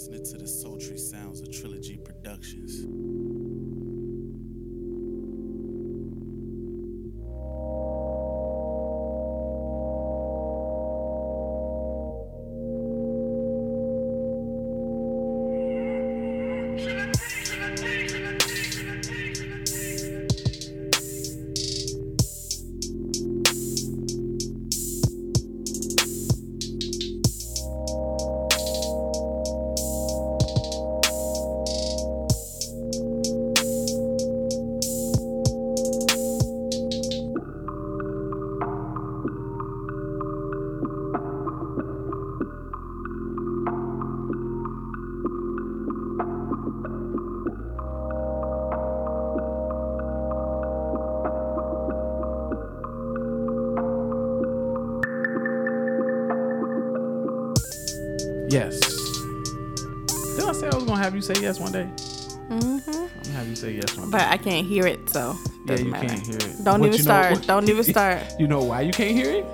listening to the sultry sounds of Trilogy Productions. Can't hear it, so Yeah, you matter. can't hear it. Don't But even start. what- Don't even start. You know why you can't hear it?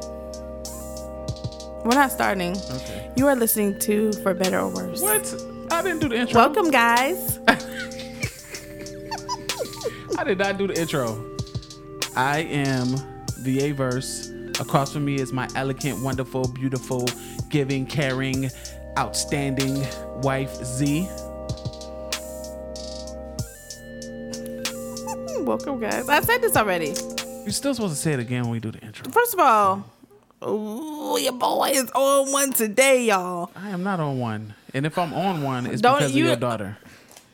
We're not starting. Okay. You are listening to For Better or Worse. What? I didn't do the intro. Welcome, guys. I did not do the intro. I am the A verse. Across from me is my elegant, wonderful, beautiful, giving, caring, outstanding wife Z. Welcome, guys. I said this already. You're still supposed to say it again when we do the intro. First of all, ooh, your boy is on one today, y'all. I am not on one, and if I'm on one, it's Don't because you- of your daughter.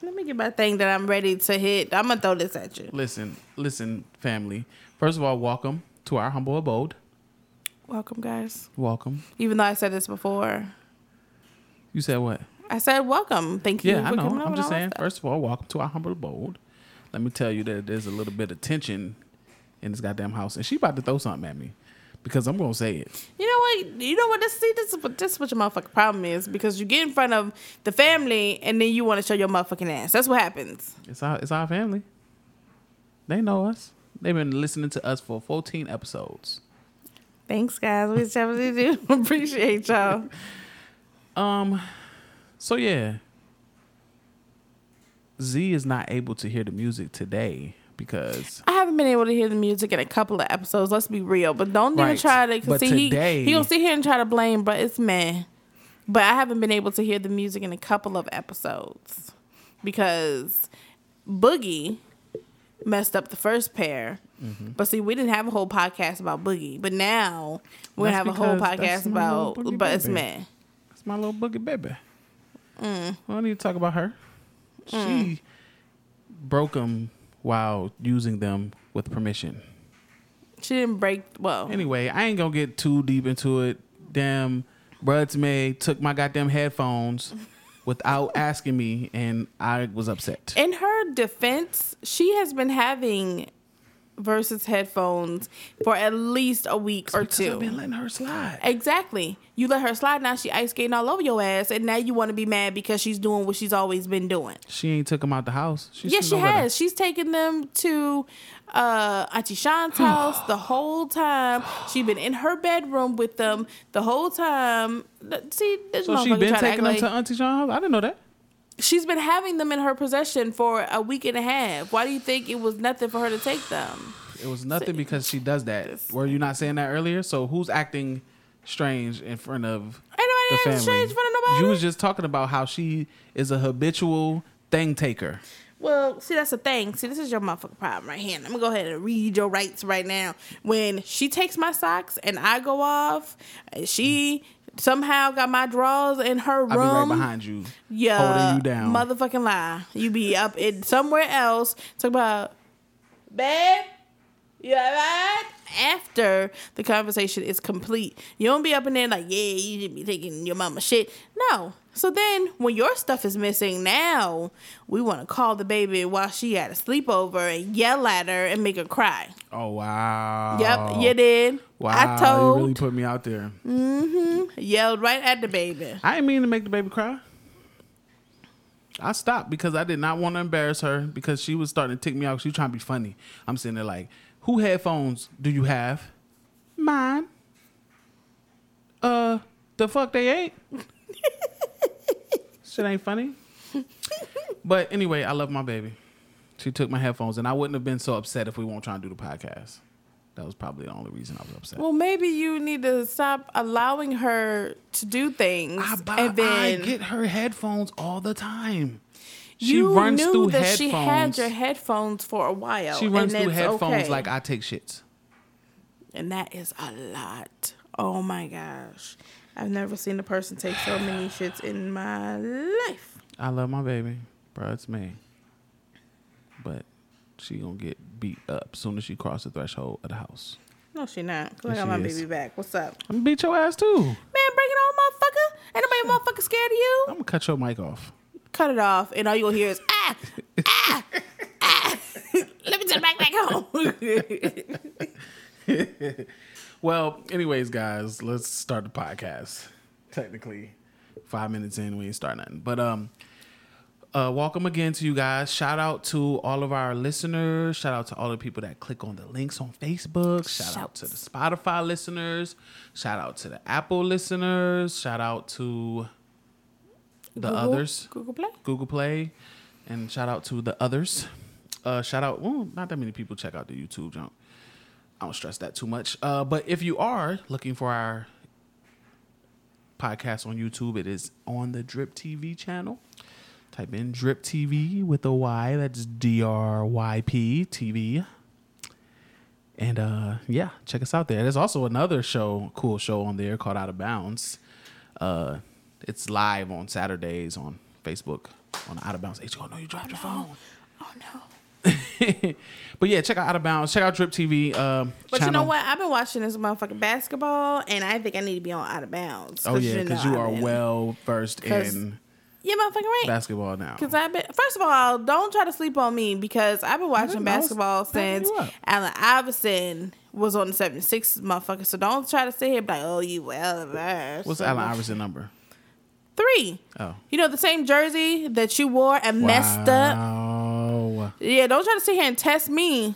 Let me get my thing that I'm ready to hit. I'm gonna throw this at you. Listen, listen, family. First of all, welcome to our humble abode. Welcome, guys. Welcome. Even though I said this before, You said what? I said welcome. Thank you Yeah, I know. I'm just saying. First of all, welcome to our humble abode. Let me tell you that there's a little bit of tension in this goddamn house, and she about to throw something at me because I'm gonna say it. You know what? You know what? This see, this is what this is what your motherfucking problem is because you get in front of the family and then you want to show your motherfucking ass. That's what happens. It's our it's our family. They know us. They've been listening to us for 14 episodes. Thanks, guys. We definitely do appreciate y'all. Um, so yeah, Z is not able to hear the music today because I haven't been able to hear the music in a couple of episodes. Let's be real, but don't even try to. Cause But see, today- he he gonna sit here and try to blame, but it's man. But I haven't been able to hear the music in a couple of episodes because Boogie messed up the first pair. Mm-hmm. But see, we didn't have a whole podcast about Boogie, but now we're gonna have a whole podcast about. But it's baby. man. it's my little boogie baby. Mm. I don't need to talk about her. She mm. broke them while using them with permission. She didn't break. Well, Anyway, I ain't gonna get too deep into it. Damn, Bruds May took my goddamn headphones without asking me, and I was upset. in her defense, she has been having versus headphones for at least a week or Because I've been two. letting her slide. Exactly. You let her slide now. She ice skating all over your ass, and now you want to be mad because she's doing what she's always been doing. She ain't took them out the house. She's yes, she has. She's taken them to uh, Auntie Sean's house the whole time. She's been in her bedroom with them the whole time. See, this So she been taking them act to Auntie Sean's house. I didn't know that. She's been having them in her possession for a week and a half. Why do you think it was nothing for her to take them? It was nothing because she does that. Were you not saying that earlier? So who's acting strange in front of Ain't the family? strange in front of nobody. You was just talking about how she is a habitual thing taker. well, see, that's the thing. See, this is your motherfucking problem right here. I'm gonna go ahead and read your rights right now. When she takes my socks and I go off, and she somehow got my drawers in her room. I'll be right behind you, Yeah, holding you down. Motherfucking lie. You be up in somewhere else. Talk about, babe. You right? After the conversation is complete, you don't be up in there like, yeah, you should be taking your mama shit. No. So then, when your stuff is missing, now we want to call the baby while she had a sleepover and yell at her and make her cry. oh wow. Yep, you did. Wow, I you told, really put me out there. Mm-hmm. Yelled right at the baby. I didn't mean to make the baby cry. I stopped because I did not want to embarrass her because she was starting to tick me off. She was trying to be funny. I'm sitting there like, who headphones do you have? Mine. Uh, the fuck they ain't? Shit ain't funny. but anyway, I love my baby. She took my headphones, and I wouldn't have been so upset if we weren't trying to do the podcast. That was probably the only reason I was upset. Well, maybe you need to stop allowing her to do things, I, buy, and then I get her headphones all the time. She you runs knew through that headphones. she had your headphones for a while. she runs through headphones okay. like I take shits. and that is a lot. Oh my gosh, I've never seen a person take so many shits in my life. I love my baby, bro. It's me. But she gonna get beat up soon as she crosses the threshold of the house. No, she not. 'Cause I got my is. baby back. What's up, I'm gonna beat your ass too. man? Bring it on, motherfucker. Ain't nobody motherfucker scared of you. I'm gonna cut your mic off. Cut it off, and all you gonna hear is ah, ah, ah. Let me turn back back home. Well, anyways, guys, let's start the podcast. Technically, five minutes in, we ain't start nothing. But um, uh, welcome again to you guys. Shout out to all of our listeners. Shout out to all the people that click on the links on Facebook. Shout out to the Spotify listeners. Shout out to the Apple listeners. Shout out to the Google? others. Google Play. Google Play, and shout out to the others. Uh, shout out. Not that many people check out the YouTube jump. I don't stress that too much. Uh, but if you are looking for our podcast on YouTube, it is on the Dryp TV channel. Type in Dryp TV with a Y. That's D R Y P TV. And uh, yeah, check us out there. There's also another show, cool show on there called Out of Bounds. Uh, it's live on Saturdays on Facebook on Out of Bounds. H, oh no, you dropped your phone. Oh no. but yeah, check out Out of Bounds. Check out Dryp TV. Um, But you know what? I've been watching this motherfucking basketball, and I think I need to be on out of bounds. Oh yeah, because you know are I've well versed in Yeah, motherfucking right. basketball now. Because I've been, first of all, don't try to sleep on me because I've been watching didn't know. I was basketball since you. Allen Iverson was on the 76ers, motherfucker. So don't try to sit here and be like, oh, you well versed. What's Allen Iverson number? Three. Oh, You know, the same jersey that you wore and messed up. Wow. Yeah, don't try to sit here and test me.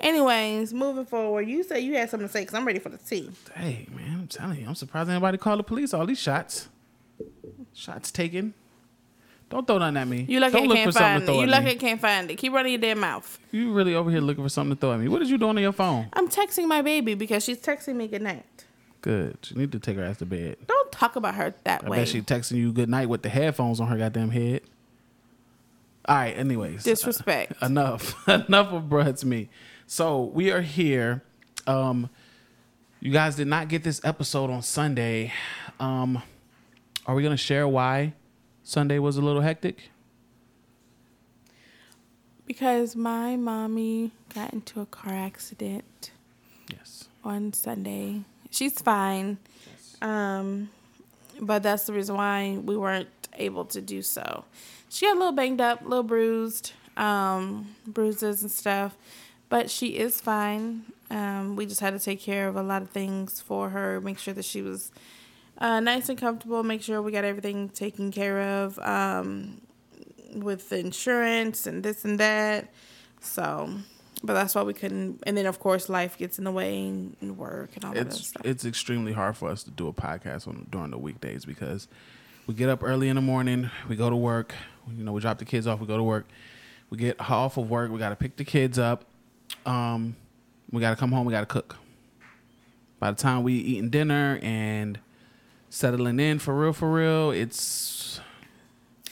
Anyways, moving forward, you say you had something to say because I'm ready for the tea. Hey man, I'm telling you, I'm surprised anybody called the police. All these shots, shots taken. Don't throw nothing at me. You lucky Don't look can't for something find to it. throw You at lucky me. Can't find it. Keep running your damn mouth. You really over here looking for something to throw at me. What is you doing on your phone? I'm texting my baby because she's texting me good night. Good. You need to take her ass to bed. Don't talk about her that I way. bet she texting you good night with the headphones on her goddamn head. All right. Anyways, Disrespect. enough enough of bruh me so we are here um you guys did not get this episode on sunday um are we gonna share why sunday was a little hectic Because my mommy got into a car accident yes on Sunday. She's fine. Um, but that's the reason why we weren't able to do so. She got a little banged up, a little bruised, um, bruises and stuff, but she is fine. Um, we just had to take care of a lot of things for her, make sure that she was uh, nice and comfortable, make sure we got everything taken care of um, with the insurance and this and that. So, but that's why we couldn't. And then, of course, life gets in the way and work and all that it's stuff. it's extremely hard for us to do a podcast on during the weekdays because we get up early in the morning, we go to work, you know, we drop the kids off, we go to work, we get off of work, we got to pick the kids up, um, we got to come home, we got to cook. By the time we eating dinner and settling in for real, for real, it's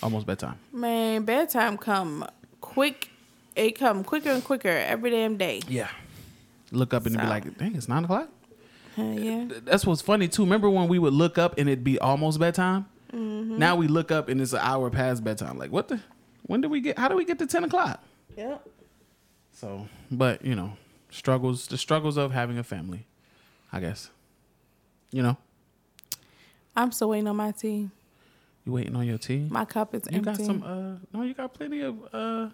almost bedtime. Man, bedtime come quick. It come quicker and quicker every damn day. Yeah. Look up and be like, dang, it's nine o'clock. Uh, yeah. That's what's funny too. Remember when we would look up and it'd be almost bedtime? Mm-hmm. Now we look up and it's an hour past bedtime. Like what the? When do we get? How do we get to ten o'clock? Yep. So, but you know, struggles. The struggles of having a family, I guess. You know, I'm still waiting on my tea. you waiting on your tea. My cup is You empty. got some. uh No, you got plenty of uh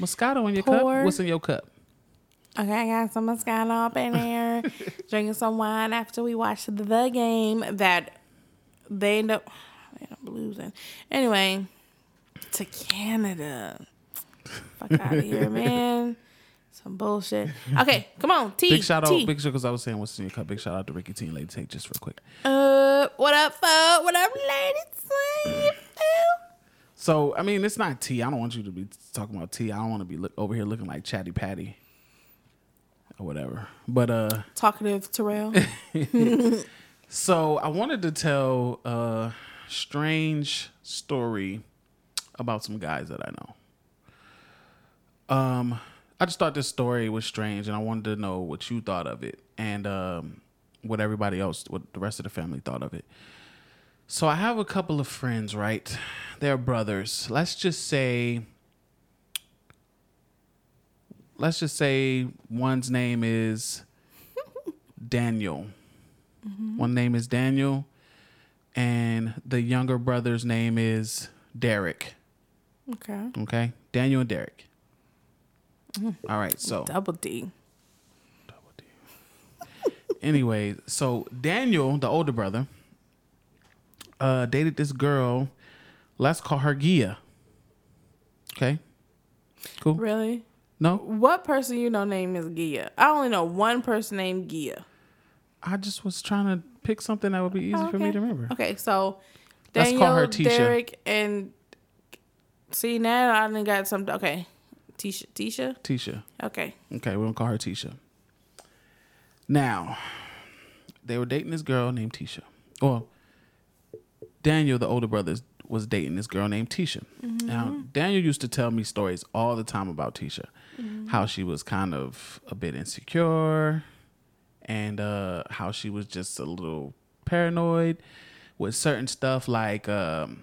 Moscato in your Pour. cup. What's in your cup? Okay, I got some Moscato up in there. Drinking some wine after we watched the game that they end up, they end up losing. Anyway, to Canada. Fuck out of here, man. Some bullshit. Okay, come on. Tea. Big shout out, tea. big shout because I was saying what's in your cup. Big shout out to Ricky T and Lady Take just real quick. Uh, what up? What up, ladies? So I mean, it's not tea. I don't want you to be talking about tea. I don't want to be look, over here looking like Chatty Patty or whatever. But uh, Talkative Terrell. so I wanted to tell a strange story about some guys that I know. Um, I just thought this story was strange, and I wanted to know what you thought of it, and um, what everybody else, what the rest of the family thought of it. So I have a couple of friends, right? They're brothers. Let's just say let's just say one's name is Daniel. One name is Daniel and the younger brother's name is Derek. okay. Okay? Daniel and Derek. All right, so double D. Double D. anyway, so Daniel, the older brother, uh, dated this girl. Let's call her Gia. Okay. Cool. Really? No, What person you know name is Gia? I only know one person named Gia. I just was trying to pick something that would be easy Oh, for me to remember. Okay, so Let's call her Tisha. Derek, and see now I done got something. Okay, Tisha, Tisha. Tisha. Okay, Okay, we're gonna call her Tisha. Now, they were dating this girl named Tisha. Well, Daniel, the older brother, was dating this girl named Tisha. Now, Daniel used to tell me stories all the time about Tisha, how she was kind of a bit insecure, and uh, how she was just a little paranoid with certain stuff like. Um,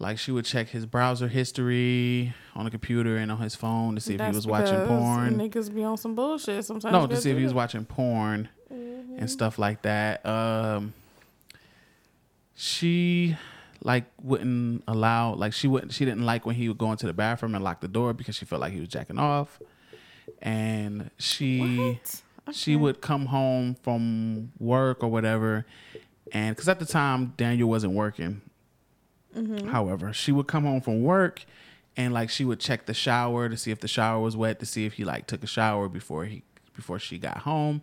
like she would check his browser history on the computer and on his phone to see if he was watching porn. Niggas be on some bullshit sometimes. No, to see if he was watching porn and stuff like that. Um, she like wouldn't allow like she wouldn't she didn't like when he would go into the bathroom and lock the door because she felt like he was jacking off, and she What? she would come home from work or whatever, and because at the time Daniel wasn't working. Mm-hmm. However, she would come home from work and like she would check the shower to see if the shower was wet to see if he like took a shower before he before she got home,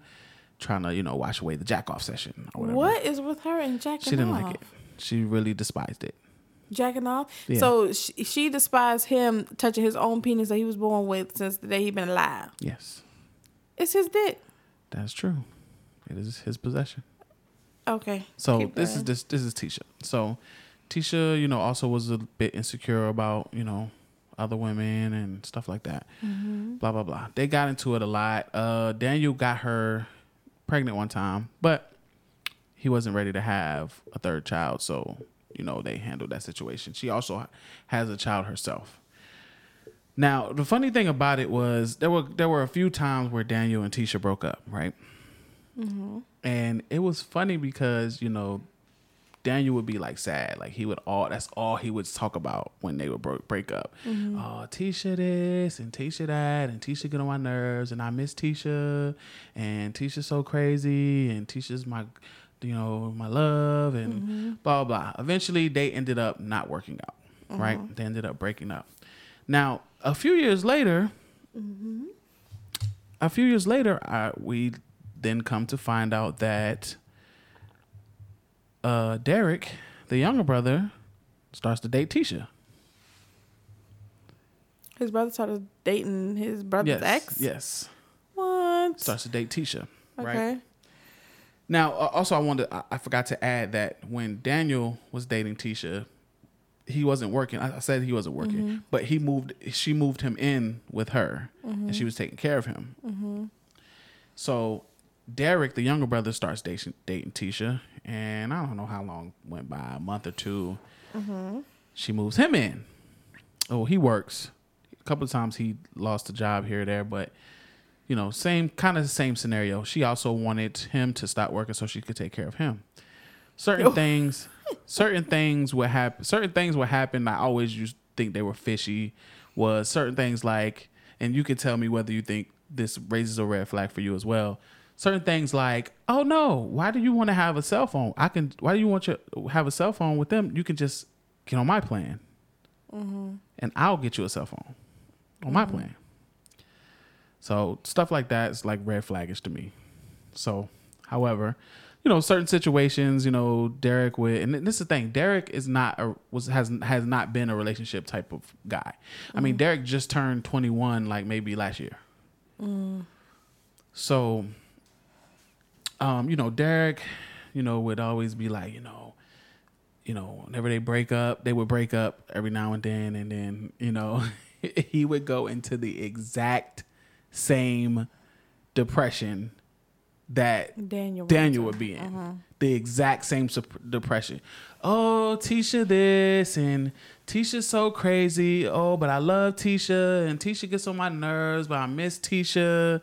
trying to you know wash away the jack off session or whatever. What is with her and jacking She didn't off? like it. She really despised it. Jacking off. Yeah. So she, she despised him touching his own penis that he was born with since the day he been alive. Yes, It's his dick. that's true. It is his possession. Okay. So this is this this is Tisha. So Tisha, you know, also was a bit insecure about you know other women and stuff like that. Mm-hmm. Blah blah blah. They got into it a lot. Uh, Daniel got her pregnant one time, but he wasn't ready to have a third child, so you know they handled that situation. She also has a child herself. Now, the funny thing about it was there were there were a few times where Daniel and Tisha broke up, right? Mm-hmm. And it was funny because, you know, Daniel would be like sad. Like he would all that's all he would talk about when they would break break up. Oh, Tisha this and Tisha that and Tisha get on my nerves and I miss Tisha and Tisha's so crazy and Tisha's my you know, my love and mm-hmm. blah blah blah. Eventually they ended up not working out. Uh-huh. Right? They ended up breaking up. Now, a few years later, mm-hmm. a few years later, I, we then come to find out that uh, Derek, the younger brother, starts to date Tisha. his brother started dating his brother's Yes, ex. yes, What? starts to date Tisha. Right Okay. now, uh, also I wanted I, I forgot to add that when Daniel was dating Tisha, he wasn't working. I I said he wasn't working, but he moved. She moved him in with her, and she was taking care of him. So Derek, the younger brother, starts dating dating Tisha, and I don't know how long went by, a month or 2 mm-hmm. She moves him in. Oh, he works. A couple of times he lost a job here or there, but you know, same kind of the same scenario. She also wanted him to stop working so she could take care of him. Certain oh. things, certain things would happen. Certain things would happen. I always used to think they were fishy. Was certain things like, and you could tell me whether you think this raises a red flag for you as well. Certain things like, oh no, why do you want to have a cell phone? I can. Why do you want to have a cell phone with them? You can just get on my plan, mm-hmm. and I'll get you a cell phone on my mm-hmm. plan. So stuff like that is like red flaggish to me. So, however, you know, certain situations, you know, Derek with, and this is the thing, Derek is not a was has has not been a relationship type of guy. I mean, mm. Derek just turned twenty one, like maybe last year. Mm. So, um, you know, Derek, you know, would always be like, you know, you know, whenever they break up, they would break up every now and then, and then, you know, he would go into the exact same depression that Daniel. Daniel would be in. Uh-huh. The exact same sup- depression. Oh, Tisha this and Tisha's so crazy. Oh, but I love Tisha and Tisha gets on my nerves, but I miss Tisha.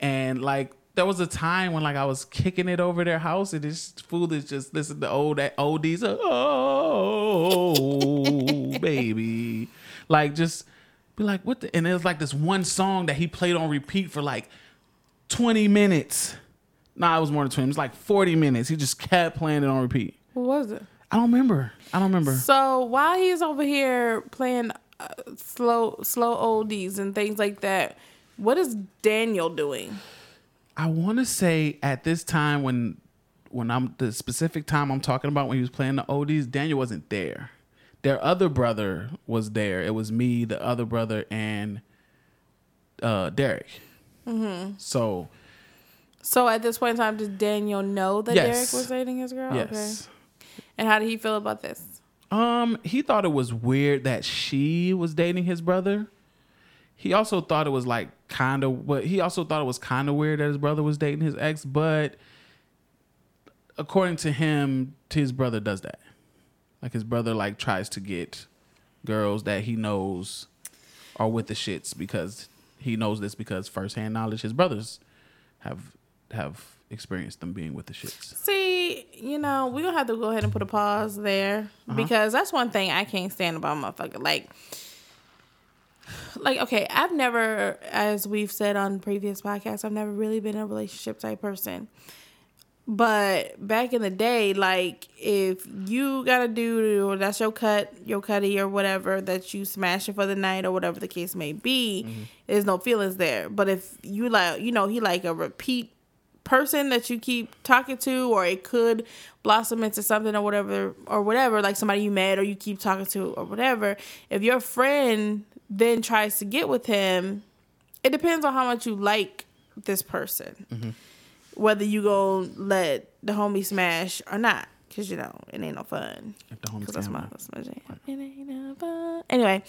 And like there was a time when like I was kicking it over their house and this fool is just listen to old oldies. Oh, baby. Like just be like, what the and it was like this one song that he played on repeat for like 20 minutes. Nah, it was more than 20. It was like 40 minutes. He just kept playing it on repeat. What was it? I don't remember. I don't remember. So while he's over here playing uh, slow slow oldies and things like that, what is Daniel doing? I want to say at this time when when I'm the specific time I'm talking about when he was playing the oldies, Daniel wasn't there. Their other brother was there. It was me, the other brother, and uh, Derek. Mm-hmm. So So at this point in time, did Daniel know that Yes. Derek was dating his girl? yes. Okay. And how did he feel about this? Um, he thought it was weird that she was dating his brother. He also thought it was like kind of, but he also thought it was kind of weird that his brother was dating his ex. But according to him, his brother does that. Like his brother like tries to get girls that he knows are with the shits because he knows this because firsthand knowledge his brothers have have experienced them being with the shits. See, you know, we're gonna have to go ahead and put a pause there uh-huh. because that's one thing I can't stand about motherfucker. Like, like okay, I've never, as we've said on previous podcasts, I've never really been a relationship type person. But back in the day, like if you got a dude or that's your cut, your cutty or whatever that you smashing for the night or whatever the case may be, mm-hmm. there's no feelings there. But if you like, you know, he like a repeat person that you keep talking to, or it could blossom into something or whatever, or whatever, like somebody you met or you keep talking to or whatever. If your friend then tries to get with him, it depends on how much you like this person whether you go let the homie smash or not. Cause you know it ain't no fun. If the Cause that's my, that's my jam. It ain't no fun. Anyway,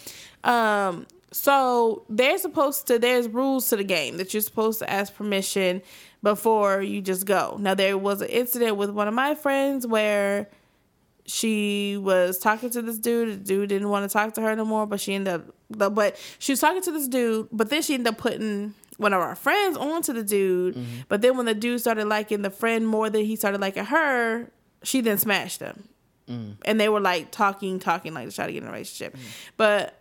um, so there's supposed to there's rules to the game that you're supposed to ask permission before you just go. Now there was an incident with one of my friends where she was talking to this dude. The dude didn't want to talk to her no more, but she ended up, but she was talking to this dude, but then she ended up putting one of our friends onto the dude. Mm-hmm. But then when the dude started liking the friend more than he started liking her, she then smashed him. Mm. And they were like talking, talking, like to try to get in a relationship. Mm. But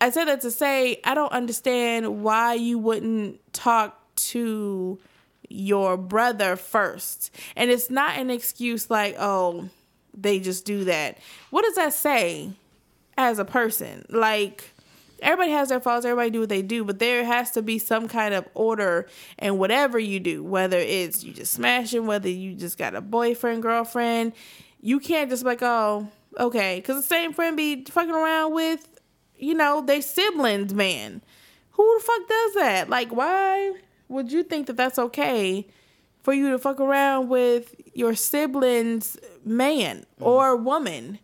I said that to say I don't understand why you wouldn't talk to your brother first. And it's not an excuse like, oh, they just do that. What does that say as a person? Like, everybody has their faults, everybody do what they do, but there has to be some kind of order in whatever you do, whether it's you just smashing, whether you just got a boyfriend, girlfriend. You can't just like, oh, okay. Because the same friend be fucking around with, you know, they siblings, man. Who the fuck does that? Like, why would you think that that's okay for you to fuck around with your siblings, man mm-hmm. or woman?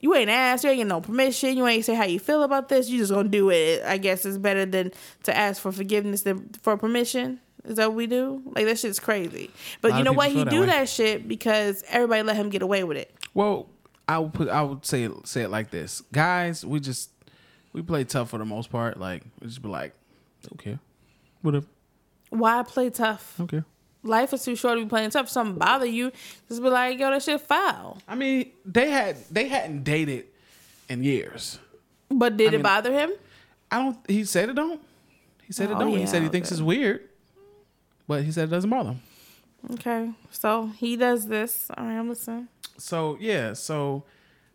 You ain't asked, you ain't get no permission, you ain't say how you feel about this. You just gonna do it. I guess it's better than to ask for forgiveness than for permission. Is that what we do? Like that shit's crazy. But you know what? He that do way. that shit because everybody let him get away with it. Well, I would put I would say it, say it like this, guys. We just we play tough for the most part. Like we just be like, okay, whatever, Why play tough? okay. Life is too short to be playing tough. If something bother you, just be like, yo, that shit foul. I mean, they had they hadn't dated in years. But did I mean- it bother him? I don't. He said it don't. He said it Oh, don't. he said he yeah, thinks okay. it's weird, but he said it doesn't bother him. Okay, so he does this. All right, I'm listening. So yeah, so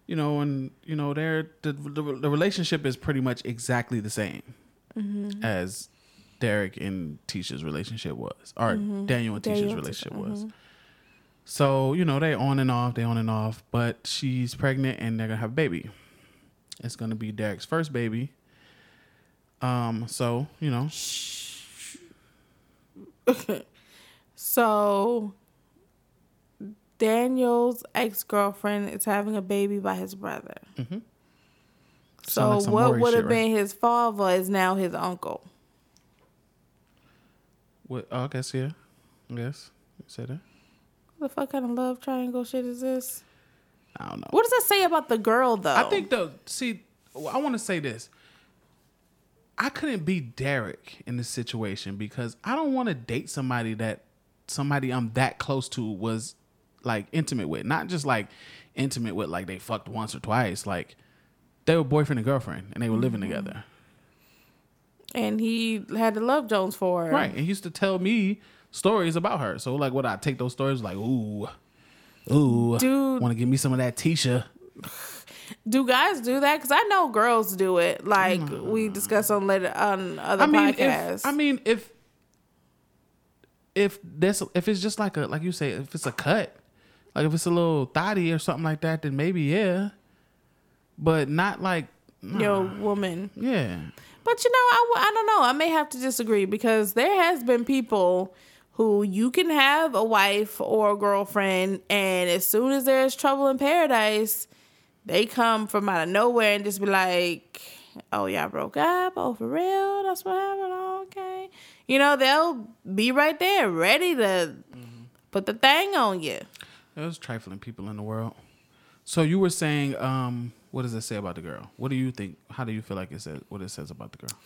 you know, and you know, they're the the, the relationship is pretty much exactly the same Mm-hmm. as Derek and Tisha's relationship was, or mm-hmm. Daniel and Tisha's Daniel and relationship Tisha, was. So you know they on and off, they on and off. But she's pregnant and they're gonna have a baby. It's gonna be Derek's first baby. Um. So you know. So Daniel's ex girlfriend is having a baby by his brother. Mm-hmm. Sound So like what would have right? been his father is now his uncle. What? Oh, I guess yeah. I guess you say that. What the fuck kind of love triangle shit is this? I don't know. What does that say about the girl though? I think though. see, I want to say this. I couldn't be Derek in this situation because I don't want to date somebody that somebody I'm that close to was like intimate with, not just like intimate with like they fucked once or twice, like they were boyfriend and girlfriend and they were living mm-hmm. together. And he had to love Jones for her. Right. And he used to tell me stories about her. So like what I take those stories like, ooh, ooh, Dude. want to give me some of that Tisha. Do guys do that? Because I know girls do it. Like we mm. discussed on later on other I mean, podcasts. if I mean, if if this if it's just like a like you say, if it's a cut, like if it's a little thotty or something like that, then maybe yeah, but not like your woman. yeah. But you know, I, I don't know. I may have to disagree because there has been people who you can have a wife or a girlfriend, and as soon as there's trouble in paradise, they come from out of nowhere and just be like, "Oh, y'all broke up? Oh, for real? That's what happened? Oh, okay." You know, they'll be right there, ready to put the thing on you. There's trifling people in the world. So you were saying, um, what does it say about the girl? What do you think? How do you feel like it says what it says about the girl?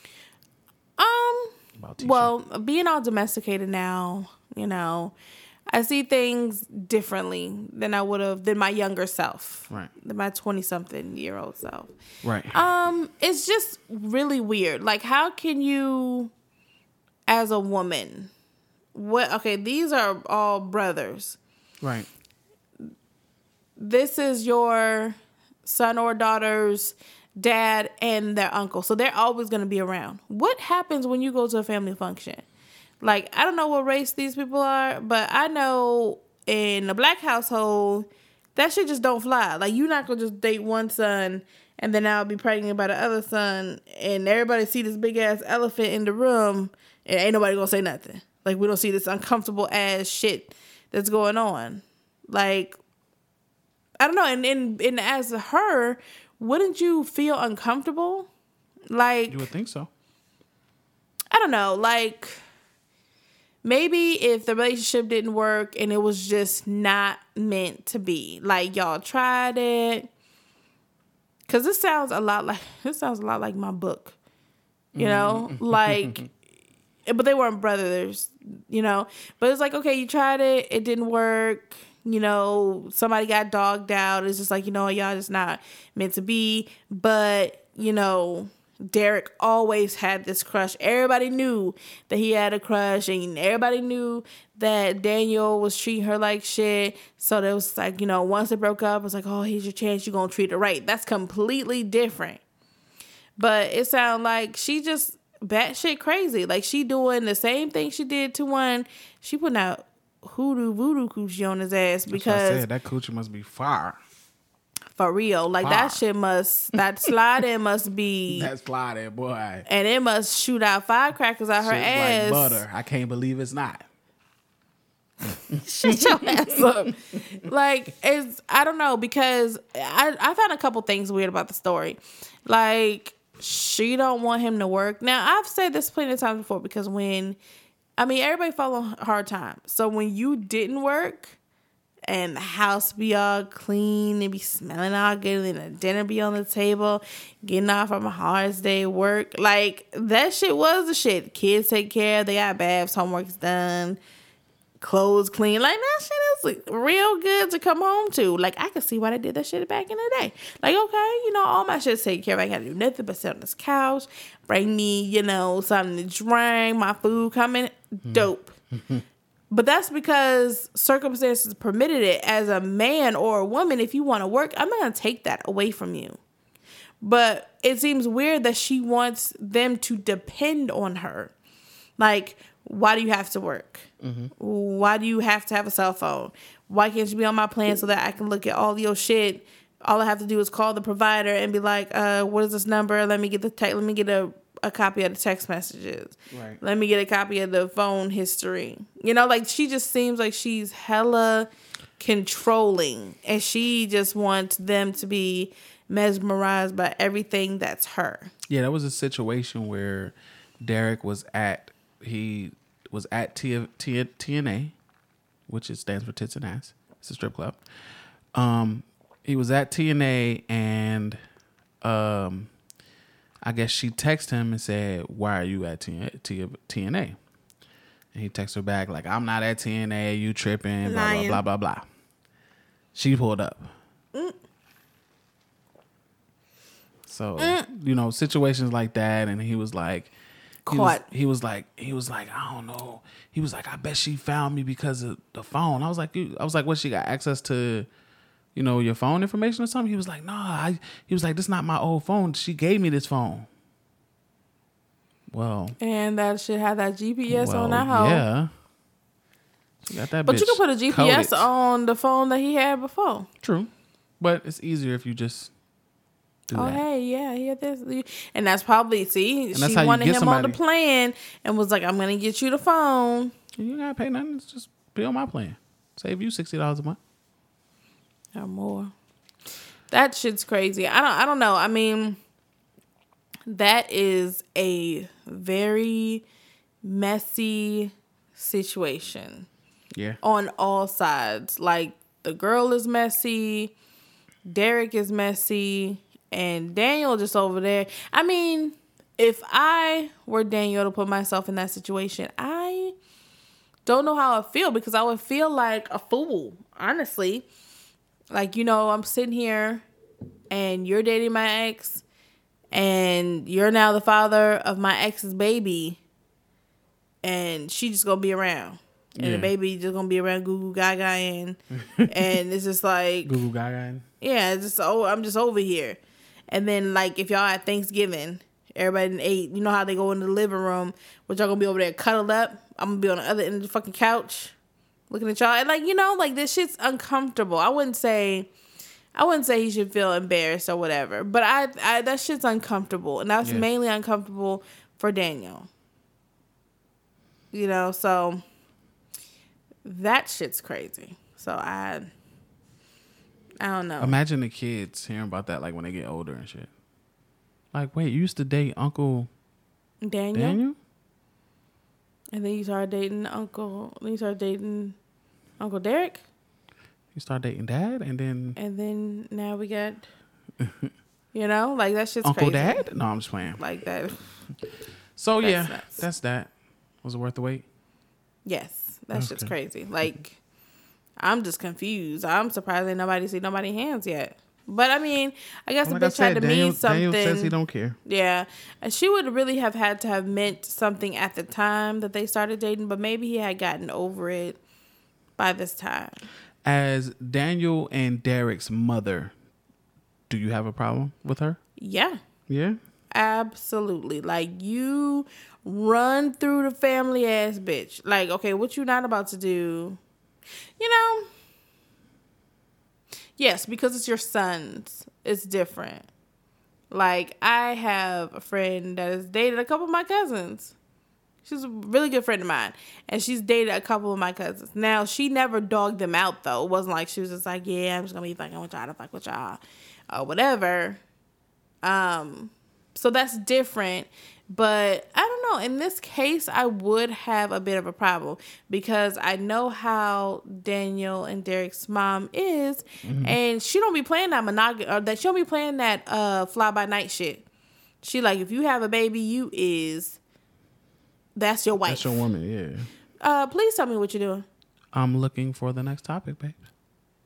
Um. Well, being all domesticated now, you know, I see things differently than I would have than my younger self, Right. Than my twenty something year old self. right. Um, it's just really weird. Like, how can you, as a woman, what? Okay, these are all brothers. right. This is your son or daughter's dad and their uncle. So they're always going to be around. What happens when you go to a family function? Like, I don't know what race these people are, but I know in a black household, that shit just don't fly. Like, you're not going to just date one son and then I'll be pregnant by the other son and everybody see this big ass elephant in the room and ain't nobody going to say nothing. Like, we don't see this uncomfortable ass shit that's going on. Like, I don't know. And, and and as her, wouldn't you feel uncomfortable? Like You would think so. I don't know. Like maybe if the relationship didn't work and it was just not meant to be. Like y'all tried it. Cause this sounds a lot like this sounds a lot like my book. You know, mm-hmm. like but they weren't brothers, you know. But it's like, okay, you tried it, it didn't work. You know, somebody got dogged out. It's just like, you know, y'all just not meant to be. But, you know, Derek always had this crush. Everybody knew that he had a crush, and everybody knew that Daniel was treating her like shit. So there was like, you know, once it broke up, it was like, oh, here's your chance. You're going to treat her right. That's completely different. But it sounded like she just batshit crazy. Like she doing the same thing she did to one. She putting out hoodoo voodoo coochie on his ass because said that coochie must be fire. for real, like that shit must that slide in must be That's fly there, boy. and it must shoot out firecrackers out her ass. like butter. I can't believe it's not. Shut your ass up. Like it's I don't know because I I found a couple things weird about the story. Like she don't want him to work. Now I've said this plenty of times before because when I mean everybody follow hard times. So when you didn't work and the house be all clean and be smelling all good and the dinner be on the table, getting off from a hard day work, like that shit was the shit. Kids take care, they got baths, homework's done clothes clean. Like that shit is real good to come home to. Like I can see why they did that shit back in the day. Like okay, you know, all my shit's taken care of. I gotta do nothing but sit on this couch, bring me, you know, something to drink, my food coming, hmm. dope. But that's because circumstances permitted it. As a man or a woman, if you want to work, I'm not gonna take that away from you. But it seems weird that she wants them to depend on her. Like, why do you have to work? Why do you have to have a cell phone? Why can't you be on my plan so that I can look at all your shit? All I have to do is call the provider and be like, uh, what is this number? Let me get the te- let me get a, a copy of the text messages. Right. Let me get a copy of the phone history. You know, like she just seems like she's hella controlling and she just wants them to be mesmerized by everything that's her. Yeah, that was a situation where Derek was at he was at T, T, TNA, which is stands for tits and ass. It's a strip club. Um, he was at TNA and um, I guess she texted him and said, "Why are you at T, T, TNA?" And he texted her back like, "I'm not at TNA. You tripping? Blah blah blah blah blah." She pulled up. So you know situations like that, and he was like, he was- He was, like, he was like, I don't know. He was like, I bet she found me because of the phone. I was like, I was like, what? She got access to, you know, your phone information or something? He was like, nah. I. He was like, this not my old phone. She gave me this phone. Well, And that should have that GPS well, on that hoe. yeah. She got that. But you can put a GPS coded. on the phone that he had before. True, but it's easier if you just do Oh that. hey, yeah, he had this, and that's probably see. that's she wanted him on the plan and was like, "I'm gonna get you the phone." You gotta pay nothing. It's just be on my plan. Save you sixty dollars a month. or more. That shit's crazy. I don't I don't know. I mean that is a very messy situation Yeah. on all sides. Like the girl is messy, Derek is messy, and Daniel just over there. I mean, if I were Daniel to put myself in that situation, I don't know how I feel because I would feel like a fool, honestly. Like, you know, I'm sitting here and you're dating my ex and you're now the father of my ex's baby and she just gonna be around. And Yeah. the baby just gonna be around Goo Goo Gaga and and it's just like Google Gaga. yeah, it's just oh, I'm just over here. And then like if y'all at Thanksgiving, everybody ate. You know how they go in the living room, but y'all gonna be over there cuddled up. I'm gonna be on the other end of the fucking couch, looking at y'all. And like you know, like this shit's uncomfortable. I wouldn't say, I wouldn't say he should feel embarrassed or whatever. But I, I that shit's uncomfortable, and that's Yeah. mainly uncomfortable for Daniel. You know, so that shit's crazy. So I, I don't know. Imagine the kids hearing about that like when they get older and shit. Like, wait, you used to date Uncle Daniel. Daniel? And then you started dating Uncle. Then you started dating Uncle Derek, You start dating Dad, and then and then now we got, you know, like that shit's Uncle crazy. Dad. No, I'm just playing. Like that. So That's yeah, nuts. that's that. Was it worth the wait? Yes, that shit's crazy. Like, I'm just confused. I'm surprised that nobody see nobody hands yet. But I mean, I guess Like the bitch had to Daniel, mean something. Daniel says he don't care. Yeah, and she would really have had to have meant something at the time that they started dating, but maybe he had gotten over it by this time. As Daniel and Derek's mother, do you have a problem with her? Yeah, Yeah. absolutely. Like you run through the family ass bitch. Like, okay, what you not about to do? You know? Yes, because it's your sons. It's different. Like I have a friend that has dated a couple of my cousins. She's a really good friend of mine, and she's dated a couple of my cousins. Now she never dogged them out though. It wasn't like she was just like, "Yeah, I'm just gonna be fucking with y'all to fuck with y'all," or whatever. Um, so that's different. But I don't know. In this case, I would have a bit of a problem because I know how Daniel and Derek's mom is, and she don't be playing that monog or that she don't be playing that uh fly by night shit. She like if you have a baby, you is that's your wife. That's your woman. Yeah. uh, please tell me what you're doing. I'm looking for the next topic, babe.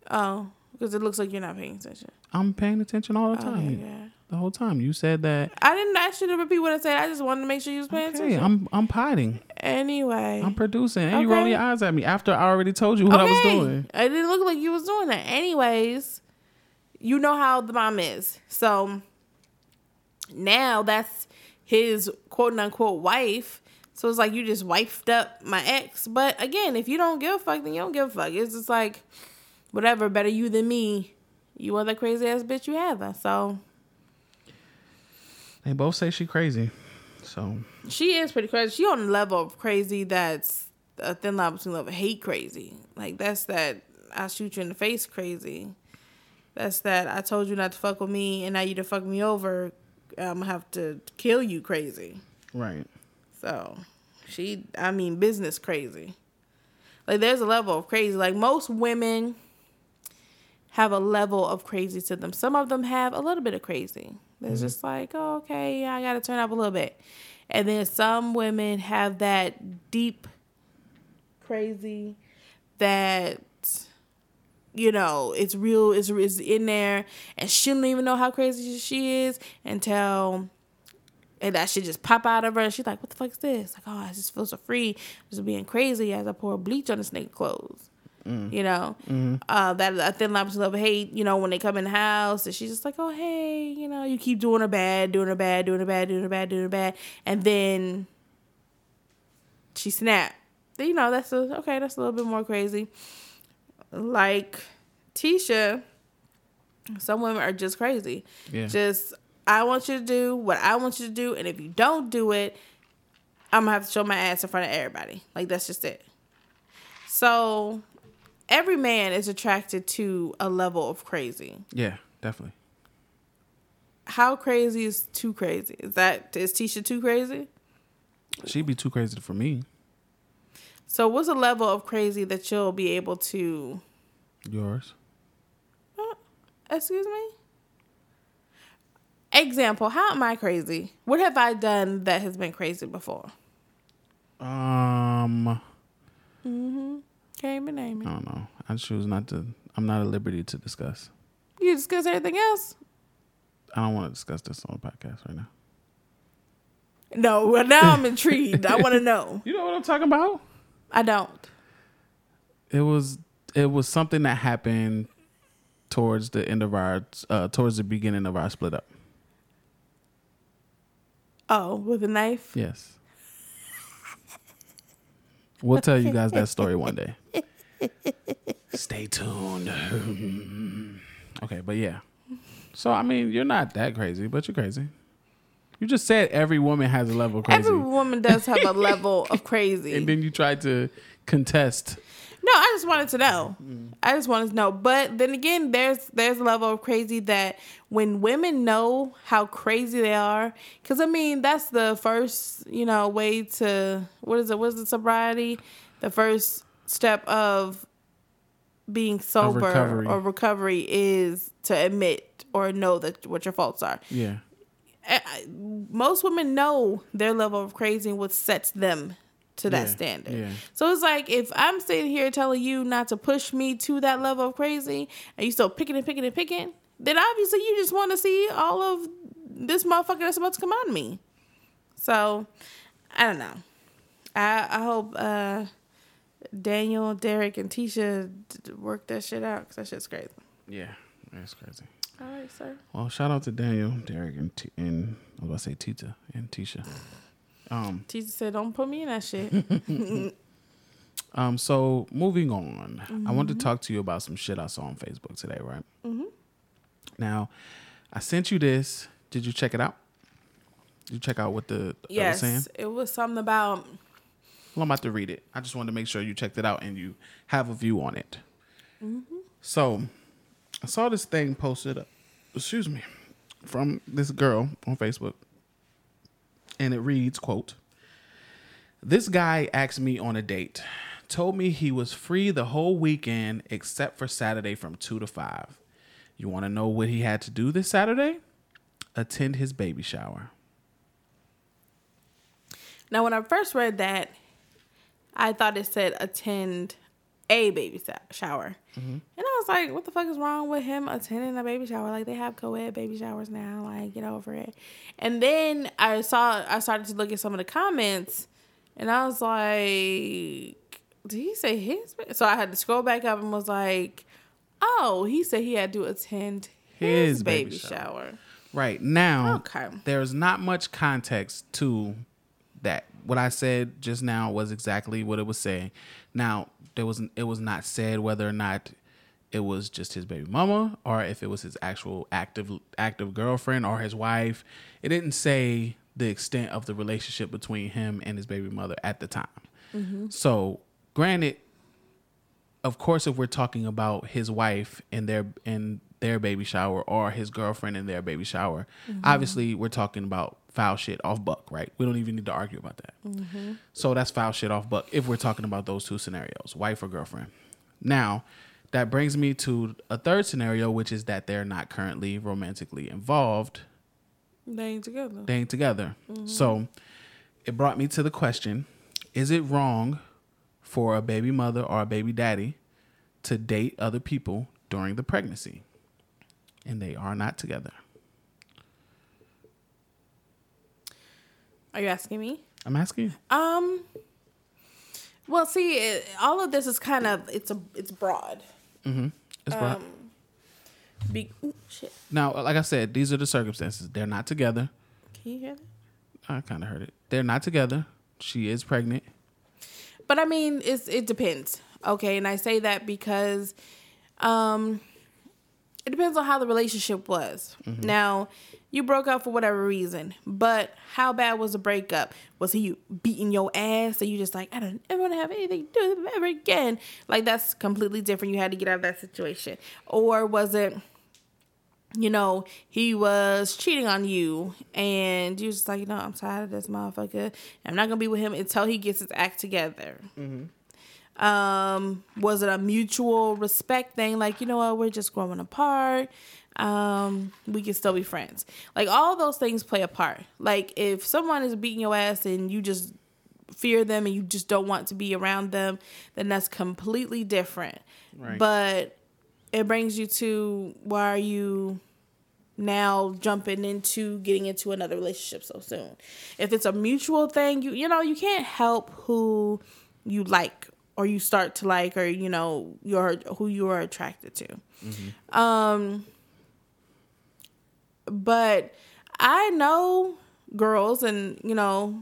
Oh, because it looks like you're not paying attention. I'm paying attention all the Oh, time. yeah. The whole time. You said that. I didn't ask you to repeat what I said. I just wanted to make sure you was paying Okay, attention. I'm I'm potting. anyway, I'm producing, and you Okay. roll your eyes at me after I already told you what I was Okay. doing. It didn't look like you was doing that. Anyways, you know how the mom is. So now that's his quote unquote wife. So it's like you just wiped up my ex. But again, if you don't give a fuck, then you don't give a fuck. It's just like, whatever, better you than me. You are the crazy ass bitch you have. So They both say she crazy. So she is pretty crazy. She on a level of crazy that's a thin line between love and hate crazy. Like that's that I shoot you in the face crazy. That's that I told you not to fuck with me and now you to fuck me over. I'm gonna have to kill you crazy. right. So she, I mean, business crazy. Like there's a level of crazy. Like most women have a level of crazy to them. Some of them have a little bit of crazy. It's mm-hmm. just like, oh, okay, I got to turn up a little bit. And then some women have that deep crazy that you know it's real it's, it's in there and she don't even know how crazy she is until and that shit just pop out of her. And she's like, "What the fuck is this?" Like, "Oh, I just feel so free, just being crazy as I pour bleach on this nigga clothes." You know, uh, that a thin line between love and hate. You know, when they come in the house, and she's just like, "Oh, hey," you know, you keep doing her bad, doing her bad, doing her bad, doing her bad, doing her bad, and then she snap. You know, that's a, okay. That's a little bit more crazy. Like Tisha, some women are just crazy. Yeah. Just I want you to do what I want you to do, and if you don't do it, I'm gonna have to show my ass in front of everybody. Like that's just it. So every man is attracted to a level of crazy. Yeah, definitely. How crazy is too crazy? Is that is Tisha too crazy? She'd be too crazy for me. So what's a level of crazy that you'll be able to Yours. uh, excuse me? Example, how am I crazy? What have I done that has been crazy before? Um, Can't even name I don't know. I choose not to. I'm not at liberty to discuss. You discuss anything else? I don't want to discuss this on the podcast right now. No, well now I'm intrigued. I want to know. You know what I'm talking about? I don't. It was it was something that happened towards the end of our uh, towards the beginning of our split up. Oh, with a knife? Yes. We'll tell you guys that story one day. Stay tuned. okay, but yeah. So I mean, you're not that crazy, but you're crazy. You just said every woman has a level of crazy, Every woman does have a level of crazy. and then you tried to contest. No, I just wanted to know. I just wanted to know. But then again, there's there's a level of crazy that when women know how crazy they are, because I mean that's the first you know way to what is it? What's the sobriety? The first step of being sober recovery. or recovery is to admit or know that what your faults are. Yeah, most women know their level of crazy and what sets them to that Yeah, standard. yeah. So it's like if I'm sitting here telling you not to push me to that level of crazy and you still picking and picking and picking, then obviously you just want to see all of this motherfucker that's about to come on me. So I don't know. I I hope uh, Daniel, Derek, and Tisha work that shit out because that shit's crazy. yeah, that's crazy. All right, sir. Well, shout out to Daniel, Derek, and T- and I was about to say Tita and Tisha. Um, Tisha said, "Don't put me in that shit." um. So moving on, I wanted Mm-hmm. to talk to you about some shit I saw on Facebook today. Right. Mm-hmm. Now, I sent you this. Did you check it out? Did you check out what the uh, was saying? yes, it was something about. Well, I'm about to read it. I just wanted to make sure you checked it out and you have a view on it. So, I saw this thing posted up, excuse me, from this girl on Facebook. And it reads, quote, This guy asked me on a date, told me he was free the whole weekend except for Saturday from 2 to 5. You want to know what he had to do this Saturday? Attend his baby shower. Now, when I first read that, I thought it said attend a baby shower, and I was like, "What the fuck is wrong with him attending a baby shower? Like they have co-ed baby showers now. Like get over it." And then I saw, I started to look at some of the comments, and I was like, "Did he say his?" So I had to scroll back up and was like, "Oh, he said he had to attend his, His baby baby, shower. shower. Right now, Okay. there's not much context to that. What I said just now was exactly what it was saying. Now there was it was not said whether or not it was just his baby mama or if it was his actual active active girlfriend or his wife. It didn't say the extent of the relationship between him and his baby mother at the time. Mm-hmm. So, granted, of course, if we're talking about his wife and their and their baby shower or his girlfriend and their baby shower, mm-hmm. obviously we're talking about foul shit off buck, right? We don't even need to argue about that. Mm-hmm. So that's foul shit off buck if we're talking about those two scenarios, wife or girlfriend. Now, that brings me to a third scenario, which is that they're not currently romantically involved They ain't together. they ain't together. Mm-hmm. So it brought me to the question Is it wrong for a baby mother or a baby daddy to date other people during the pregnancy? And they are not together. Are you asking me? I'm asking. Um. Well, see, it, all of this is kind of it's a it's broad. Mm-hmm. It's broad. Be, ooh, shit. now, like I said, these are the circumstances. They're not together. Can you hear that? I kind of heard it. They're not together. She is pregnant. But I mean, it's it depends. Okay, and I say that because um it depends on how the relationship was. Mm-hmm. Now, you broke up for whatever reason, but how bad was the breakup? Was he beating your ass? and you just like, I don't ever want to have anything to do with him ever again? Like that's completely different. You had to get out of that situation. Or was it you know, he was cheating on you and you just like, you know, I'm tired of this motherfucker. I'm not gonna be with him until he gets his act together. Mm-hmm. Um, was it a mutual respect thing? Like, you know what, we're just growing apart. Um, we can still be friends. Like all those things play a part. Like if someone is beating your ass and you just fear them and you just don't want to be around them, then that's completely different. Right. But it brings you to why are you now jumping into getting into another relationship so soon? If it's a mutual thing, you you know, you can't help who you like or you start to like or you know, you're who you are attracted to. Um but I know girls and you know